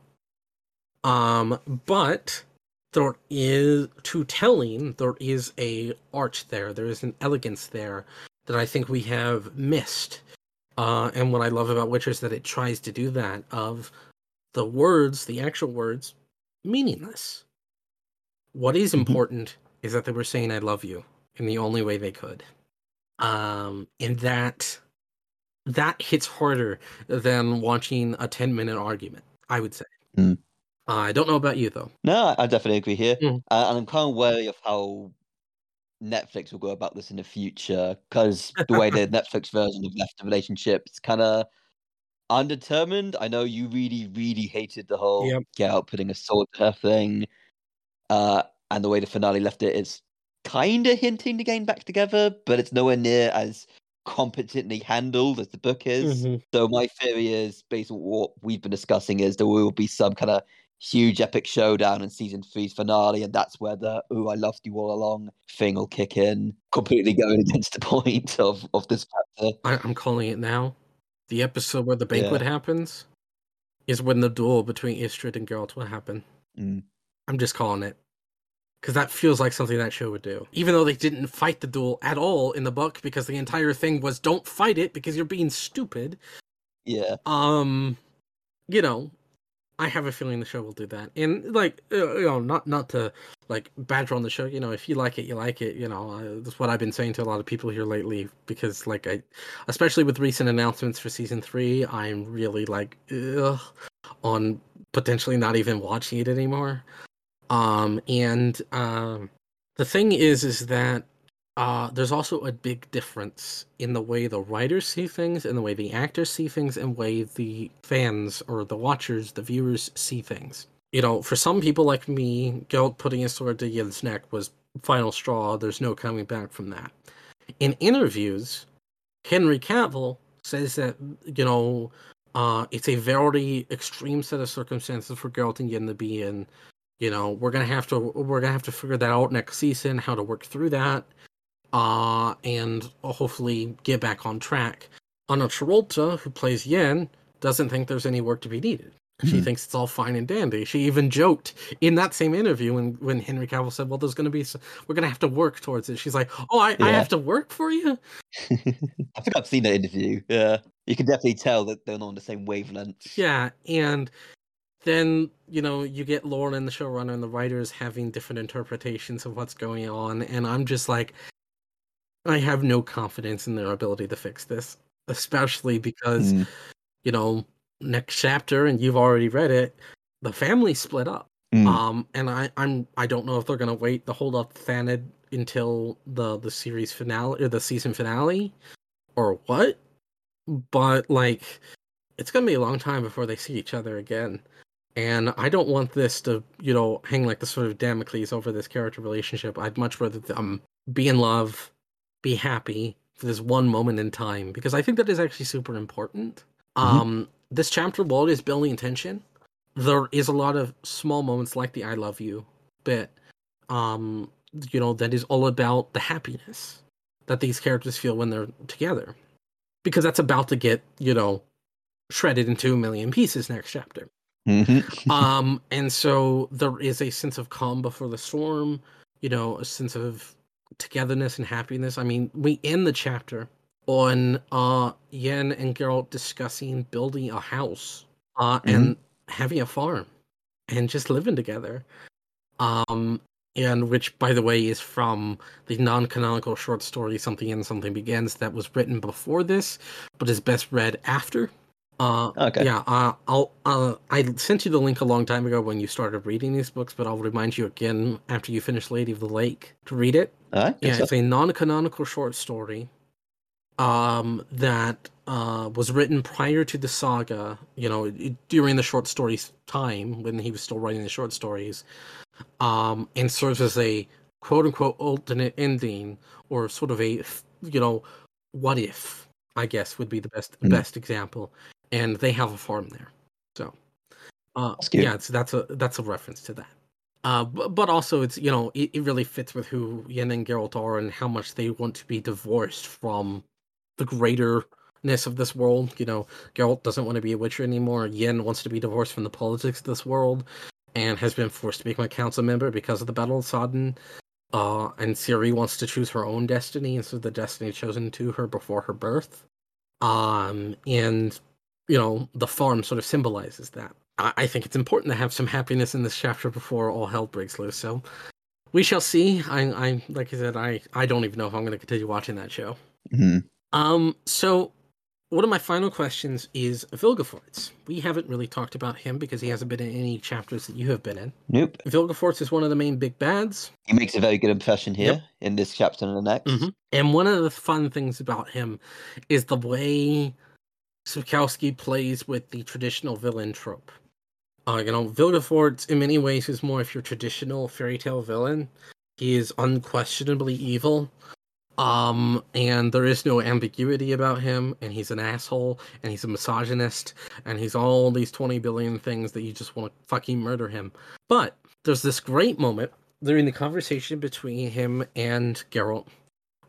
[SPEAKER 1] Um, but there is to telling there is a art there. There is an elegance there that i think we have missed. Uh and what i love about witcher is that it tries to do that of the words the actual words meaningless. What is
[SPEAKER 2] Mhm.
[SPEAKER 1] important is that they were saying i love you in the only way they could. Um and that that hits harder than watching a 10 minute argument i would say.
[SPEAKER 2] Mm.
[SPEAKER 1] I don't know about you though
[SPEAKER 2] No, I- definitely agree here,
[SPEAKER 1] Mm.
[SPEAKER 2] uh, and I'm kind of wary of how Netflix will go about this in the future because the way the Netflix version of Left the Relationship is kind of undetermined. I know you really, really hated the whole
[SPEAKER 1] Yep.
[SPEAKER 2] Geralt putting a sword to her thing, uh, and the way the finale left it is kind of hinting to getting back together, but it's nowhere near as competently handled as the book is.
[SPEAKER 1] Mhm.
[SPEAKER 2] So my theory is, based on what we've been discussing, is there will be some kind of huge epic showdown in season three's finale, and that's where the "Ooh, I loved you all along" thing will kick in, completely going against the point of of this chapter.
[SPEAKER 1] I, I'm calling it now. The episode where the banquet
[SPEAKER 2] Yeah.
[SPEAKER 1] happens is when the duel between Istredd and Geralt will happen.
[SPEAKER 2] Mm.
[SPEAKER 1] I'm just calling it. Because that feels like something that show would do. Even though they didn't fight the duel at all in the book, because the entire thing was don't fight it because you're being stupid.
[SPEAKER 2] Yeah,
[SPEAKER 1] Um, you know, I have a feeling the show will do that. And like uh, you know, not not to like badger on the show. You know, if you like it, you like it. You know, uh, that's what I've been saying to a lot of people here lately. Because like I, especially with recent announcements for season three, I'm really like ugh, on potentially not even watching it anymore. Um, and um, the thing is, is that uh, there's also a big difference in the way the writers see things, and the way the actors see things, and way the fans or the watchers, the viewers see things. You know, for some people like me, Geralt putting his sword to Yen's neck was final straw. There's no coming back from that. In interviews, Henry Cavill says that you know uh, it's a very extreme set of circumstances for Geralt and Yen to be in. You know, we're gonna have to we're gonna have to figure that out next season, how to work through that uh, and hopefully get back on track. Anya Chalotra, who plays Yen, doesn't think there's any work to be needed. She mm-hmm. thinks it's all fine and dandy. She even joked in that same interview when, when Henry Cavill said, "Well, there's going to be some, we're going to have to work towards it." She's like, "Oh, I, yeah. I have to work for you."
[SPEAKER 2] I think I've seen that interview. Yeah, you can definitely tell that they're not on the same wavelength.
[SPEAKER 1] Yeah, and then you know you get Lauren and the showrunner and the writers having different interpretations of what's going on, and I'm just like, I have no confidence in their ability to fix this, especially because, mm. you know, next chapter, and you've already read it, the family split up. Mm. Um, and I, I'm, I don't know if they're gonna wait to hold up Thanedd until the the series finale or the season finale, or what. But like, it's gonna be a long time before they see each other again. And I don't want this to, you know, hang like the sort of Damocles over this character relationship. I'd much rather them be in love, be happy for this one moment in time because I think that is actually super important. Mm-hmm. Um, this chapter while it is building tension, there is a lot of small moments like the "I love you" bit, um, you know, that is all about the happiness that these characters feel when they're together, because that's about to get you know shredded into a million pieces next chapter. Mm-hmm. um, and so there is a sense of calm before the storm, you know, a sense of togetherness and happiness. I mean, we end the chapter on uh Yen and Geralt discussing building a house uh mm-hmm. and having a farm and just living together. Um and which by the way is from the non-canonical short story Something Ends Something Begins that was written before this but is best read after. Uh, okay. Yeah, uh, I'll. Uh, I sent you the link a long time ago when you started reading these books, but I'll remind you again after you finish Lady of the Lake to read it. Uh, yeah, so. it's a non-canonical short story, um, that uh was written prior to the saga. You know, during the short stories time when he was still writing the short stories, um, and serves as a quote unquote alternate ending or sort of a you know what if I guess would be the best mm-hmm. best example and they have a farm there. So, uh, yeah, so that's a that's a reference to that. Uh, but, but also it's you know it, it really fits with who Yen and Geralt are and how much they want to be divorced from the greaterness of this world. You know, Geralt doesn't want to be a Witcher anymore. Yen wants to be divorced from the politics of this world, and has been forced to become a council member because of the Battle of Sodden. Uh, and Ciri wants to choose her own destiny instead of the destiny chosen to her before her birth. Um, and you know, the farm sort of symbolizes that. I, I think it's important to have some happiness in this chapter before all hell breaks loose. So we shall see. I, I like I said, I, I don't even know if I'm going to continue watching that show. Mm-hmm. Um, so one of my final questions is Vilgefortz. We haven't really talked about him because he hasn't been in any chapters that you have been in.
[SPEAKER 2] Nope.
[SPEAKER 1] Vilgefortz is one of the main big bads.
[SPEAKER 2] He makes a very good impression here yep. in this chapter and the next. Mm-hmm.
[SPEAKER 1] And one of the fun things about him is the way Sapkowski plays with the traditional villain trope. Uh, you know, Vilgefortz in many ways is more of your traditional fairy tale villain. He is unquestionably evil. Um, and there is no ambiguity about him, and he's an asshole, and he's a misogynist, and he's all these 20 billion things that you just want to fucking murder him. But there's this great moment during the conversation between him and Geralt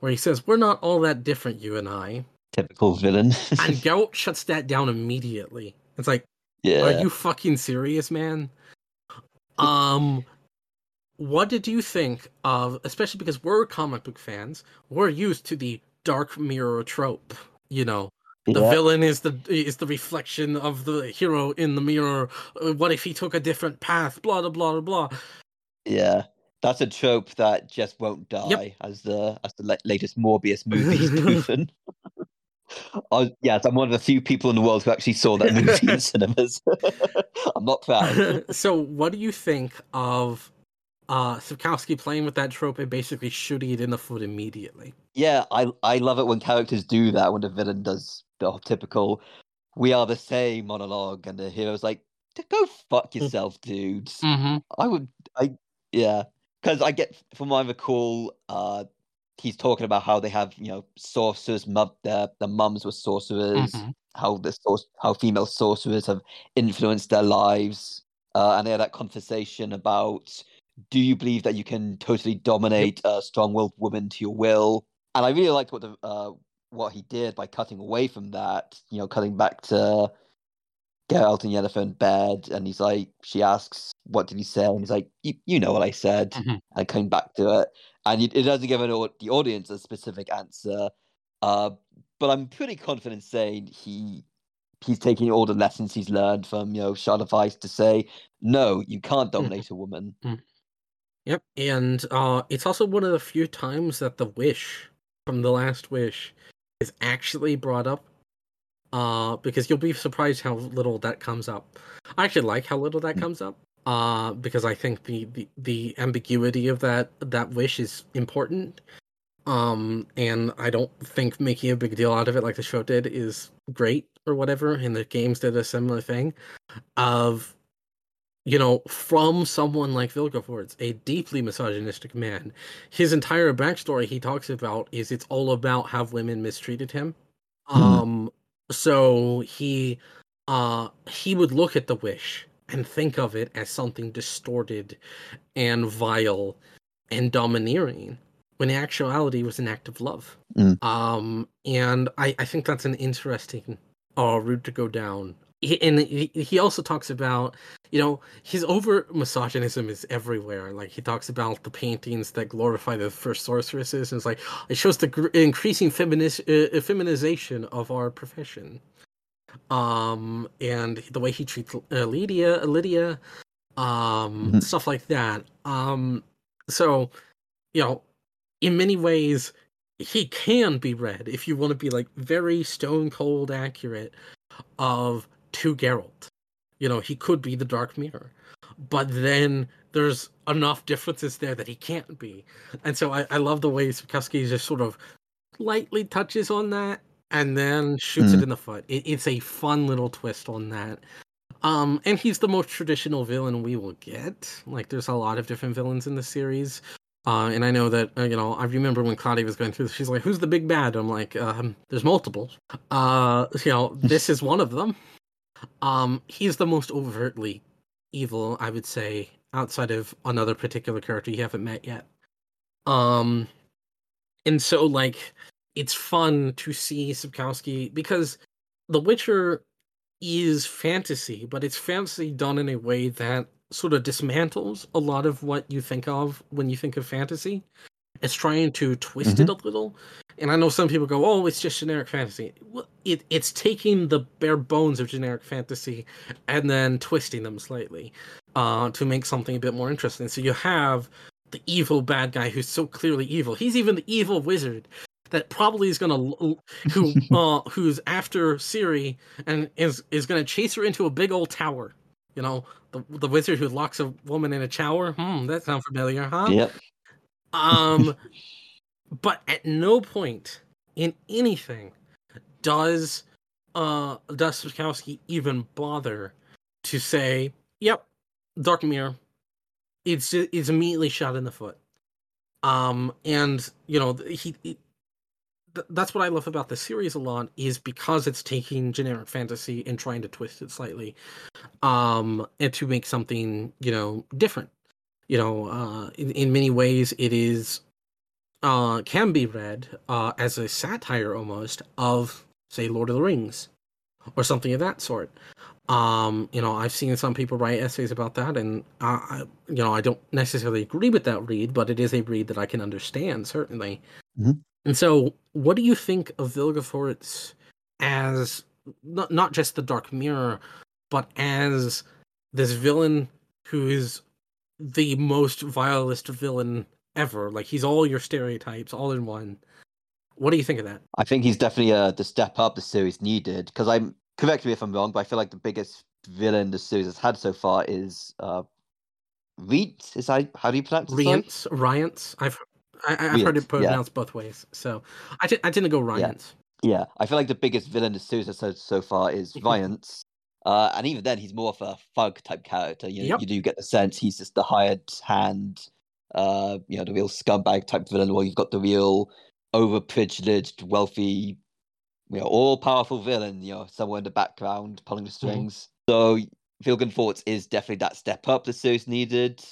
[SPEAKER 1] where he says, We're not all that different, you and I.
[SPEAKER 2] Typical villain.
[SPEAKER 1] and Geralt shuts that down immediately. It's like, yeah. Are you fucking serious, man? Um, what did you think of, especially because we're comic book fans, we're used to the dark mirror trope, you know, the
[SPEAKER 2] Yeah.
[SPEAKER 1] villain is the is the reflection of the hero in the mirror. Uh, What if he took a different path? Blah blah blah blah blah.
[SPEAKER 2] Yeah, that's a trope that just won't die, as the as the latest Morbius movie's proven. I, yes, I'm one of the few people in the world who actually saw that movie in cinemas. I'm not proud.
[SPEAKER 1] so, what do you think of uh Sapkowski playing with that trope and basically shooting it in the foot immediately?
[SPEAKER 2] Yeah, I I love it when characters do that. When the villain does the typical "we are the same" monologue, and the hero's like, "Go fuck yourself, dudes."
[SPEAKER 1] Mm-hmm.
[SPEAKER 2] I would, I yeah, because I get from my recall, uh, he's talking about how they have you know sorcerers, mum, their the mums were sorcerers,
[SPEAKER 1] Mhm.
[SPEAKER 2] how the source, how female sorcerers have influenced their lives, uh, and they had that conversation about do you believe that you can totally dominate a strong-willed woman to your will? And I really liked what the uh, what he did by cutting away from that, you know, cutting back to Geralt and Yennefer in bed, and he's like, she asks, "What did he say?" And he's like, "You, you know what I said."
[SPEAKER 1] Mhm.
[SPEAKER 2] And coming back to it, and it doesn't give an, the audience a specific answer, uh, but I'm pretty confident saying he he's taking all the lessons he's learned from you know Shard of Ice to say, "No, you can't dominate a woman."
[SPEAKER 1] Yep, and uh, it's also one of the few times that the wish from the last wish is actually brought up. Uh, because you'll be surprised how little that comes up. I actually like how little that
[SPEAKER 2] Mm.
[SPEAKER 1] comes up. Uh, because I think the, the the ambiguity of that that wish is important. Um, and I don't think making a big deal out of it like the show did is great or whatever. And the games did a similar thing of you know, from someone like Vilgefortz, a deeply misogynistic man, his entire backstory he talks about is it's all about how women mistreated him.
[SPEAKER 2] Hmm.
[SPEAKER 1] Um, so he, uh, he would look at the wish and think of it as something distorted and vile and domineering, when in actuality it was an act of love.
[SPEAKER 2] Mm.
[SPEAKER 1] Um, and I, I think that's an interesting uh, route to go down. He, and he, he also talks about you know his over misogynism is everywhere like he talks about the paintings that glorify the first sorceresses and it's like it shows the gr- increasing feminis- uh, feminization of our profession um and the way he treats uh, lydia lydia um
[SPEAKER 2] Mhm.
[SPEAKER 1] stuff like that um so you know in many ways he can be read if you want to be like very stone cold accurate of to Geralt. You know, he could be the Dark Mirror, but then there's enough differences there that he can't be. And so I, I love the way Sapkowski just sort of lightly touches on that and then shoots it
[SPEAKER 2] Mm.
[SPEAKER 1] in the foot. It, it's a fun little twist on that. Um, and he's the most traditional villain we will get. Like, there's a lot of different villains in the series. Uh, and I know that uh, you know. I remember when Claudia was going through. this, She's like, "Who's the big bad?" I'm like, um, "There's multiple. Uh, you know, this is one of them. Um, he's the most overtly evil, I would say, outside of another particular character you haven't met yet. Um, and so like, it's fun to see Sapkowski because The Witcher is fantasy, but it's fantasy done in a way that sort of dismantles a lot of what you think of when you think of fantasy. It's trying to twist it a little. And I know some people go, "Oh, it's just generic fantasy." Well, it it's taking the bare bones of generic fantasy and then twisting them slightly uh, to make something a bit more interesting. So you have the evil bad guy who's so clearly evil. He's even the evil wizard that probably is gonna who uh, who's after Ciri and is is gonna chase her into a big old tower. You know, the the wizard who locks a woman in a tower. Hmm, that sounds familiar, huh?
[SPEAKER 2] Yep.
[SPEAKER 1] Um, but at no point in anything does uh does Sapkowski even bother to say, "Yep, Dark Mirror." It's it's immediately shot in the foot. Um, and you know he. he th- that's what I love about the series a lot is because it's taking generic fantasy and trying to twist it slightly, um, and to make something you know different. You know, uh, in in many ways, it is uh, can be read uh, as a satire almost of, say, Lord of the Rings or something of that sort. Um, you know, I've seen some people write essays about that, and I, you know, I don't necessarily agree with that read, but it is a read that I can understand certainly.
[SPEAKER 2] Mhm.
[SPEAKER 1] And so, what do you think of Vilgefortz as not not just the Dark Mirror, but as this villain who is the most vilest villain ever. Like he's all your stereotypes all in one. What do you think of that?
[SPEAKER 2] I think he's definitely uh, the step up the series needed. Because I'm correct me if I'm wrong, but I feel like the biggest villain the series has had so far is uh, Reet. Is that how do you pronounce it?
[SPEAKER 1] Rience. I've I, have heard it pronounced yeah. both ways, so I, t- I didn't go Rience.
[SPEAKER 2] Yeah. yeah. I feel like the biggest villain the series has so, so far is Rience. Uh, and even then, he's more of a thug type character. You, yep. you do get the sense he's just the hired hand, uh, you know, the real scumbag type villain, while you've got the real overprivileged, wealthy, you know, all powerful villain, you know, somewhere in the background pulling the mm-hmm. strings. Mm-hmm. So Vilgefortz is definitely that step up the series needed.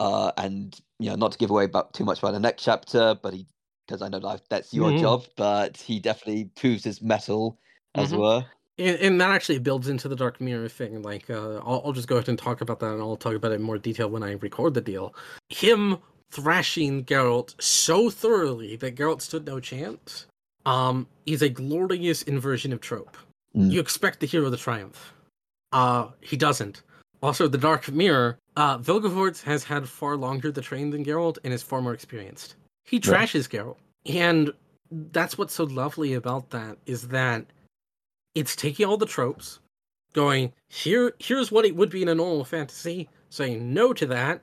[SPEAKER 2] Uh, and you know, not to give away about too much about the next chapter, but he because I know that that's your mm-hmm. job, but he definitely proves his mettle, as mm-hmm. were.
[SPEAKER 1] And, and, that actually builds into the Dark Mirror thing. Like, uh, I'll, I'll just go ahead and talk about that, and I'll talk about it in more detail when I record the deal. Him thrashing Geralt so thoroughly that Geralt stood no chance. Um, is a glorious inversion of trope. Mm. You expect the hero to triumph. Uh, he doesn't. Also, the Dark Mirror, uh, Vilgefortz has had far longer the train than Geralt and is far more experienced. He trashes yeah. Geralt. And that's what's so lovely about that is that it's taking all the tropes, going, here here's what it would be in a normal fantasy, saying no to that,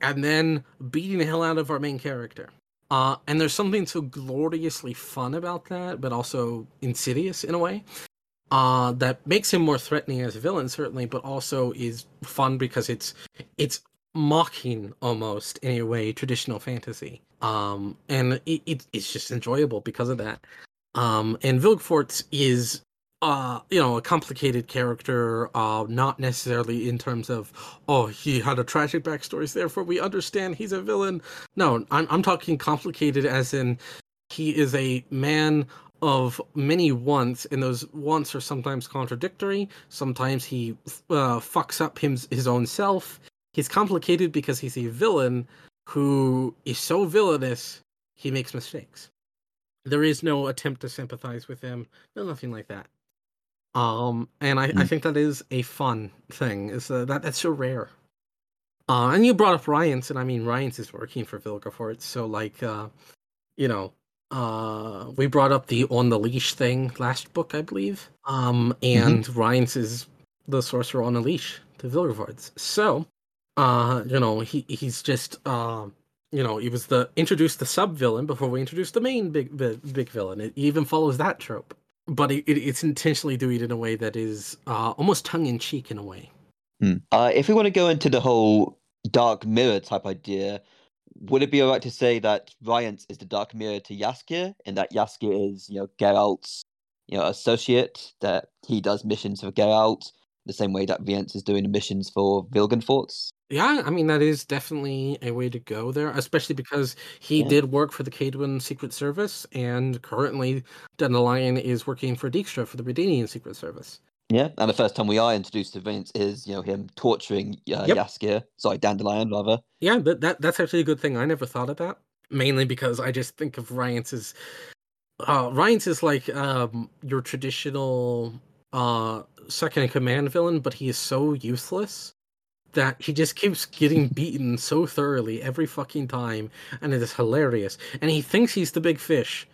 [SPEAKER 1] and then beating the hell out of our main character. Uh, and there's something so gloriously fun about that, but also insidious in a way uh, that makes him more threatening as a villain, certainly, but also is fun because it's it's mocking almost in a way traditional fantasy. Um, and it, it, it's just enjoyable because of that. Um, and Vilgefortz is uh, you know, a complicated character, uh, not necessarily in terms of, oh, he had a tragic backstory, so therefore we understand he's a villain. No, I'm, I'm talking complicated as in he is a man of many wants, and those wants are sometimes contradictory. Sometimes he uh, fucks up him, his own self. He's complicated because he's a villain who is so villainous he makes mistakes. There is no attempt to sympathize with him, no nothing like that. Um, and I, mm. I think that is a fun thing. Is uh, that that's so rare. Uh, and you brought up Rience, and I mean Rience is working for Vilgefortz, so like, uh, you know, uh we brought up the on the leash thing last book i believe um and mm-hmm. Rience is the sorcerer on a leash to Vilgefortz. so uh you know he he's just uh you know he was the introduced the sub villain before we introduced the main big big, big villain it even follows that trope but it, it, it's intentionally doing it in a way that is uh almost tongue-in-cheek in a way
[SPEAKER 2] hmm. uh if we want to go into the whole dark mirror type idea would it be alright to say that Rience is the dark mirror to Jaskier, and that Jaskier is, you know, Geralt's, you know, associate, that he does missions for Geralt, the same way that Rience is doing missions for Vilgefortz?
[SPEAKER 1] Yeah, I mean that is definitely a way to go there, especially because he yeah. did work for the Kaedwen Secret Service, and currently Dandelion is working for Dijkstra for the Redanian Secret Service.
[SPEAKER 2] Yeah, and the first time we are introduced to Rience is you know him torturing uh, yep. Jaskier, sorry, Dandelion rather.
[SPEAKER 1] Yeah, but that that's actually a good thing. I never thought of that. Mainly because I just think of Rience as uh Rience is like um your traditional uh second in command villain, but he is so useless that he just keeps getting beaten so thoroughly every fucking time, and it is hilarious. And he thinks he's the big fish,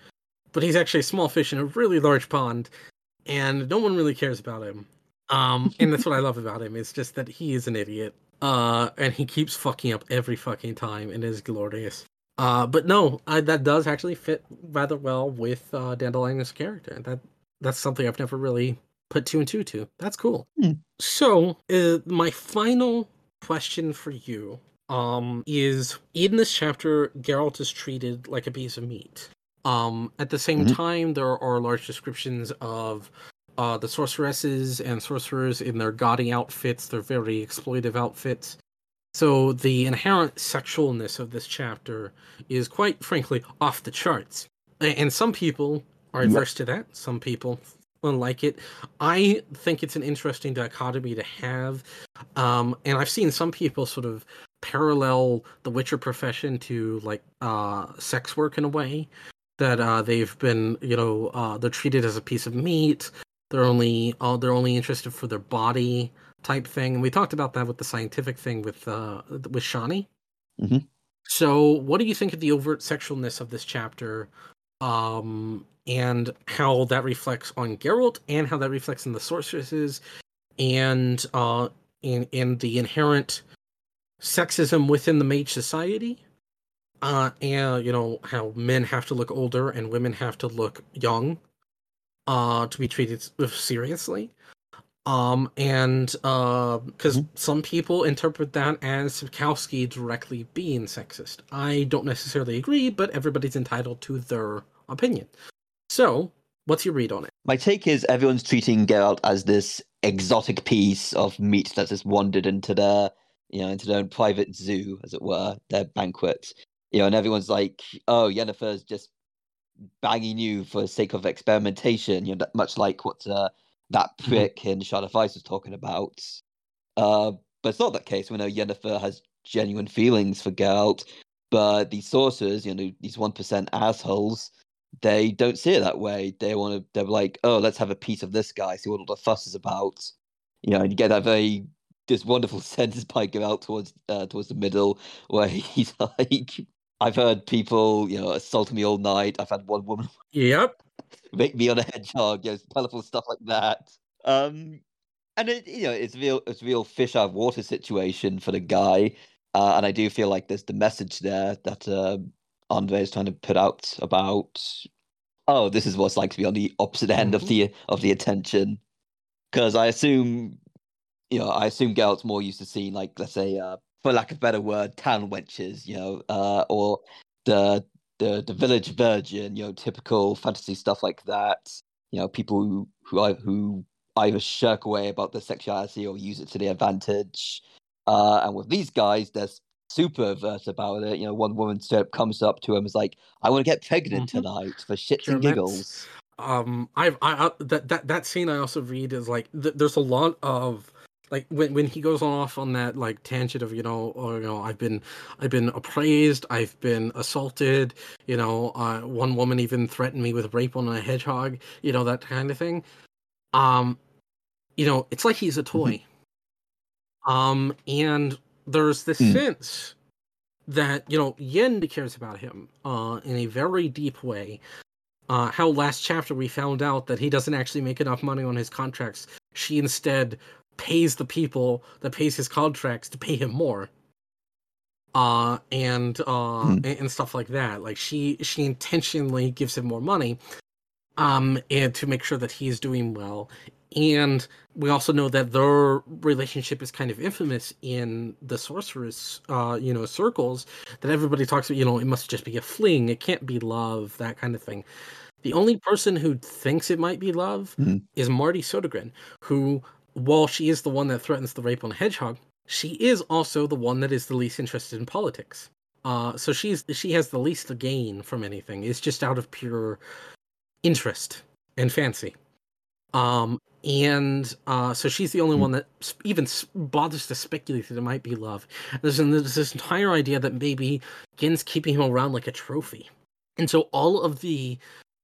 [SPEAKER 1] but he's actually a small fish in a really large pond, and no one really cares about him. Um, and that's what I love about him. It's just that he is an idiot. Uh, and he keeps fucking up every fucking time, and is glorious. Uh, but no, I, that does actually fit rather well with uh, Dandelion's character. That that's something I've never really put two and two to. That's cool. Mm. So, uh, my final question for you um is in this chapter Geralt is treated like a piece of meat. Um, at the same mm-hmm. time, there are large descriptions of uh, the sorceresses and sorcerers in their gaudy outfits, their very exploitive outfits. So the inherent sexualness of this chapter is quite frankly off the charts. And some people are adverse to that. Some people like it. I think it's an interesting dichotomy to have. Um, and I've seen some people sort of parallel the Witcher profession to like uh, sex work in a way, that uh, they've been, you know, uh, they're treated as a piece of meat. They're only uh, they're only interested for their body type thing. And we talked about that with the scientific thing with uh, with Shani.
[SPEAKER 2] Mhm.
[SPEAKER 1] So, what do you think of the overt sexualness of this chapter, um, and how that reflects on Geralt, and how that reflects in the sorceresses, and uh, in in the inherent sexism within the mage society? Uh and you know how men have to look older and women have to look young uh to be treated seriously. Um and uh because some people interpret that as Sapkowski directly being sexist. I don't necessarily agree but everybody's entitled to their opinion. So what's your read on it?
[SPEAKER 2] My take is everyone's treating Geralt as this exotic piece of meat that's just wandered into their, you know, into their own private zoo, as it were, their banquet. You know, and everyone's like, "Oh, Yennefer's just banging you for the sake of experimentation." You know, much like what uh, that
[SPEAKER 1] Mhm.
[SPEAKER 2] prick in Shard of Ice was talking about. Uh, but it's not that case. We know Yennefer has genuine feelings for Geralt, but these sorcerers, you know, these one percent assholes, they don't see it that way. They want to. They're like, oh, let's have a piece of this guy, see what all the fuss is about. You know, and you get that very this wonderful sentence by Geralt towards uh, towards the middle where he's like, I've heard people, you know, assault me all night. I've had one woman
[SPEAKER 1] yep
[SPEAKER 2] make me on a hedgehog, you know, colourful stuff like that. Um, and it, you know, it's real, it's a real fish out of water situation for the guy. Uh, and I do feel like there's the message there that uh, Andre is trying to put out about, oh, this is what it's like to be on the opposite end of
[SPEAKER 1] Mhm.
[SPEAKER 2] the of the attention. Because I assume, you know, I assume Geralt's more used to seeing, like, let's say, uh, for lack of a better word, town wenches, you know, uh, or the the the village virgin, you know, typical fantasy stuff like that. You know, people who who I, who either shirk away about their sexuality or use it to their advantage. Uh, and with these guys, they're super avert about it. You know, one woman straight up comes up to him and is like, "I want to get pregnant
[SPEAKER 1] Mhm.
[SPEAKER 2] tonight for shits and giggles."
[SPEAKER 1] um i've i, I that, that that scene i also read is like th- there's a lot of like when when he goes off on that like tangent of you know or you know i've been i've been appraised i've been assaulted you know uh one woman even threatened me with rape on a hedgehog you know that kind of thing um you know it's like he's a toy um and there's this
[SPEAKER 2] Mm.
[SPEAKER 1] sense that you know yen cares about him uh in a very deep way uh, how last chapter we found out that he doesn't actually make enough money on his contracts. She instead pays the people that pays his contracts to pay him more. Uh and uh
[SPEAKER 2] Hmm.
[SPEAKER 1] and, stuff like that. Like she she intentionally gives him more money um and to make sure that he's doing well. And we also know that their relationship is kind of infamous in the sorceress uh you know circles that everybody talks about, you know, it must just be a fling, it can't be love, that kind of thing. The only person who thinks it might be love
[SPEAKER 2] Mhm.
[SPEAKER 1] is Marti Sodergren, who, while she is the one that threatens the rape on hedgehog, she is also the one that is the least interested in politics. Uh, so she's she has the least to gain from anything. It's just out of pure interest and fancy. Um, and uh, so she's the only
[SPEAKER 2] Hmm.
[SPEAKER 1] one that even bothers to speculate that it might be love. There's, an- there's this entire idea that maybe Gin's keeping him around like a trophy. And so all of the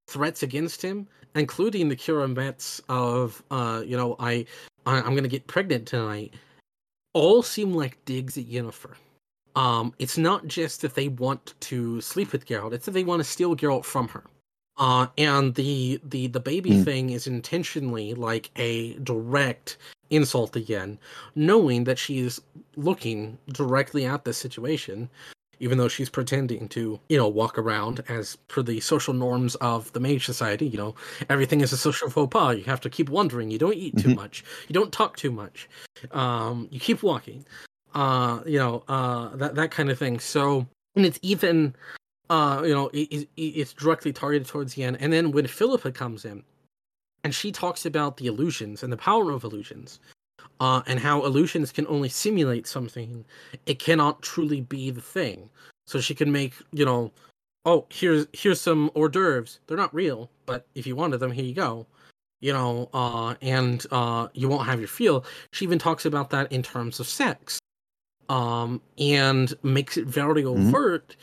[SPEAKER 1] threats against him, including the Keira Metz of, uh, you know, I, I I'm gonna get pregnant tonight, all seem like digs at Yennefer. Um, it's not just that they want to sleep with Geralt; it's that they want to steal Geralt from her. Uh, and the the the baby
[SPEAKER 2] Mm.
[SPEAKER 1] thing is intentionally like a direct insult again, knowing that she's looking directly at this situation, even though she's pretending to, you know, walk around as per the social norms of the mage society. You know, everything is a social faux pas. You have to keep wondering. You don't eat too
[SPEAKER 2] Mhm.
[SPEAKER 1] much. You don't talk too much. Um, you keep walking. Uh, you know, uh, that that kind of thing. So, and it's even, uh, you know, it, it, it's directly targeted towards the end. And then when Philippa comes in, and she talks about the illusions and the power of illusions, uh, and how illusions can only simulate something, it cannot truly be the thing. So she can make, you know, oh, here's here's some hors d'oeuvres. They're not real, but if you wanted them, here you go. You know, uh, and uh, you won't have your feel. She even talks about that in terms of sex, um, and makes it very
[SPEAKER 2] Mhm.
[SPEAKER 1] overt.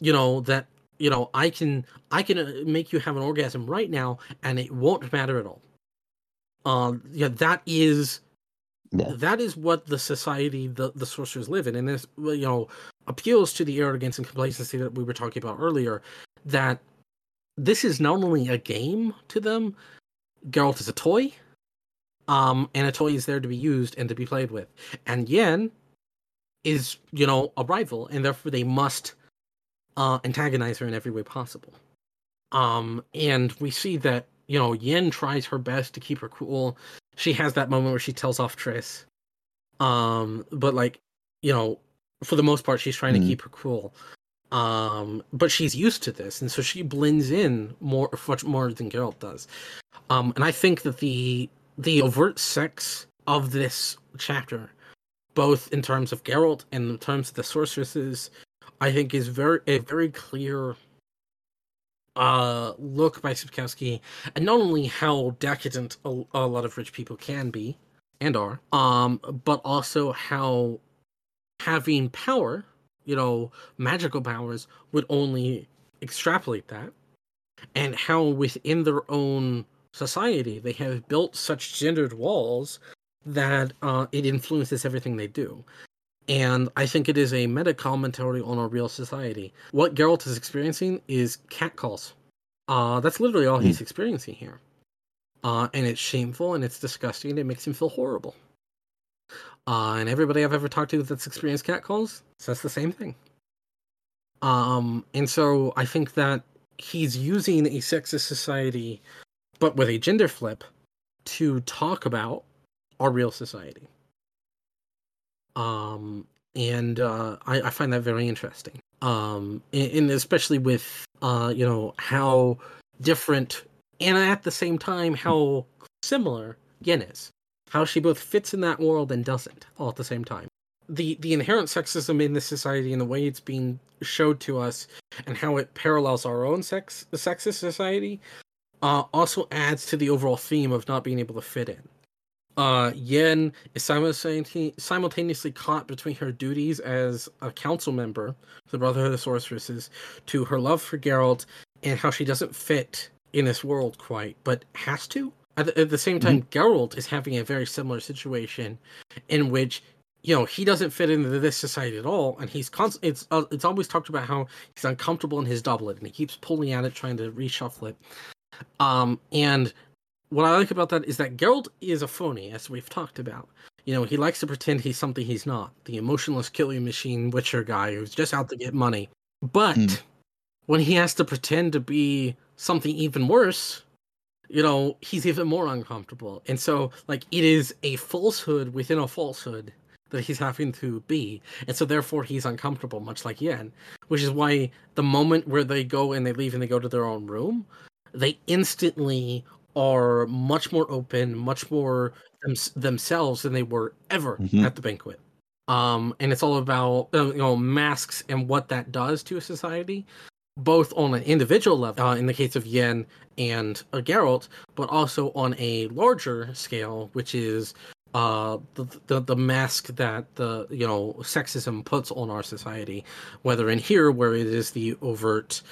[SPEAKER 1] You know that you know, I can I can uh, make you have an orgasm right now, and it won't matter at all. Um, yeah, that is
[SPEAKER 2] Yeah.
[SPEAKER 1] that is what the society the the sorcerers live in, and this you know appeals to the arrogance and complacency that we were talking about earlier. That this is not only a game to them, Geralt is a toy, um, and a toy is there to be used and to be played with, and Yen is you know a rival, and therefore they must uh, antagonize her in every way possible. Um, and we see that you know Yen tries her best to keep her cool. She has that moment where she tells off Triss. Um, but like you know, for the most part, she's trying to
[SPEAKER 2] Mhm.
[SPEAKER 1] keep her cool. Um, but she's used to this, and so she blends in more, much more than Geralt does. Um, and I think that the the overt sex of this chapter, both in terms of Geralt and in terms of the sorceresses, I think is very a very clear uh look by Sapkowski and not only how decadent a, a lot of rich people can be and are um but also how having power you know magical powers would only extrapolate that and how within their own society they have built such gendered walls that uh, it influences everything they do and I think it is a meta commentary on our real society. What Geralt is experiencing is catcalls. Uh, that's literally all he's experiencing here. Uh, and it's shameful and it's disgusting. And it makes him feel horrible. Uh, and everybody I've ever talked to that's experienced catcalls says the same thing. Um, and so I think that he's using a sexist society, but with a gender flip, to talk about our real society um and uh I, I find that very interesting. Um and, and especially with uh you know how different and at the same time how similar yen is. How she both fits in that world and doesn't all at the same time. The the inherent sexism in this society and the way it's being showed to us and how it parallels our own sex the sexist society uh also adds to the overall theme of not being able to fit in uh, Yen is simultaneously, simultaneously caught between her duties as a council member the Brotherhood of the Sorceresses to her love for Geralt and how she doesn't fit in this world quite, but has to. At the, at the same time, Geralt is having a very similar situation in which you know he doesn't fit into this society at all, and he's const- it's uh, it's always talked about how he's uncomfortable in his doublet and he keeps pulling at it, trying to reshuffle it. Um, and what I like about that is that Geralt is a phony, as we've talked about. You know, he likes to pretend he's something he's not. The emotionless killing machine Witcher guy who's just out to get money. But
[SPEAKER 2] Hmm.
[SPEAKER 1] when he has to pretend to be something even worse, you know, he's even more uncomfortable. And so, like, it is a falsehood within a falsehood that he's having to be. And so, therefore, he's uncomfortable, much like Yen. Which is why the moment where they go and they leave and they go to their own room, they instantly are much more open, much more them- themselves than they were ever
[SPEAKER 2] Mhm.
[SPEAKER 1] at the banquet. Um, and it's all about uh, you know masks and what that does to a society, both on an individual level, uh, in the case of Yen and uh, Geralt, but also on a larger scale, which is uh the, the the mask that the you know sexism puts on our society whether in here where it is the overt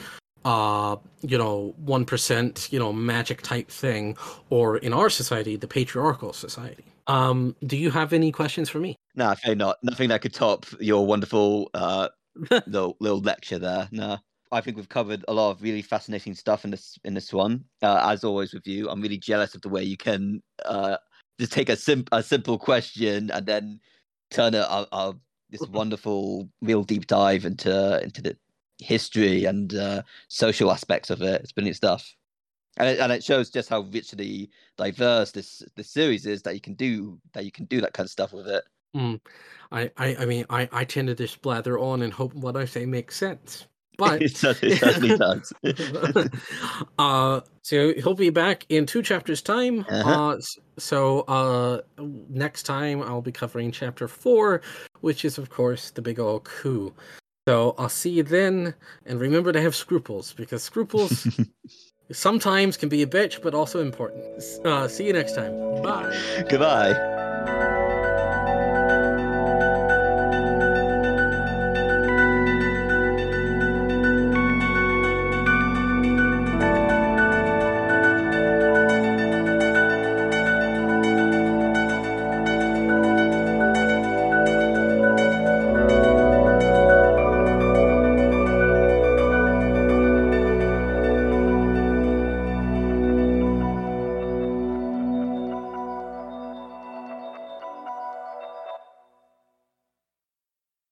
[SPEAKER 1] uh you know 1% you know magic type thing or in our society the patriarchal society um do you have any questions for me
[SPEAKER 2] No, I not. Nothing that could top your wonderful uh, little, little lecture there. No, I think we've covered a lot of really fascinating stuff in this in this one. Uh, as always with you, I'm really jealous of the way you can uh, just take a sim- a simple question and then turn it a, a this wonderful, real deep dive into into the history and uh, social aspects of it. It's brilliant stuff. And it, and it shows just how richly diverse this this series is that you can do that you can do that kind of stuff with it.
[SPEAKER 1] Mm. I, I I mean I I tend to just blather on and hope what I say makes sense but
[SPEAKER 2] it, cer- it certainly does.
[SPEAKER 1] uh so he'll be back in two chapters time
[SPEAKER 2] Uh-huh.
[SPEAKER 1] uh so uh next time i'll be covering chapter four which is of course the big old coup so i'll see you then and remember to have scruples because scruples sometimes can be a bitch but also important. Uh see you next time. Bye.
[SPEAKER 2] Goodbye.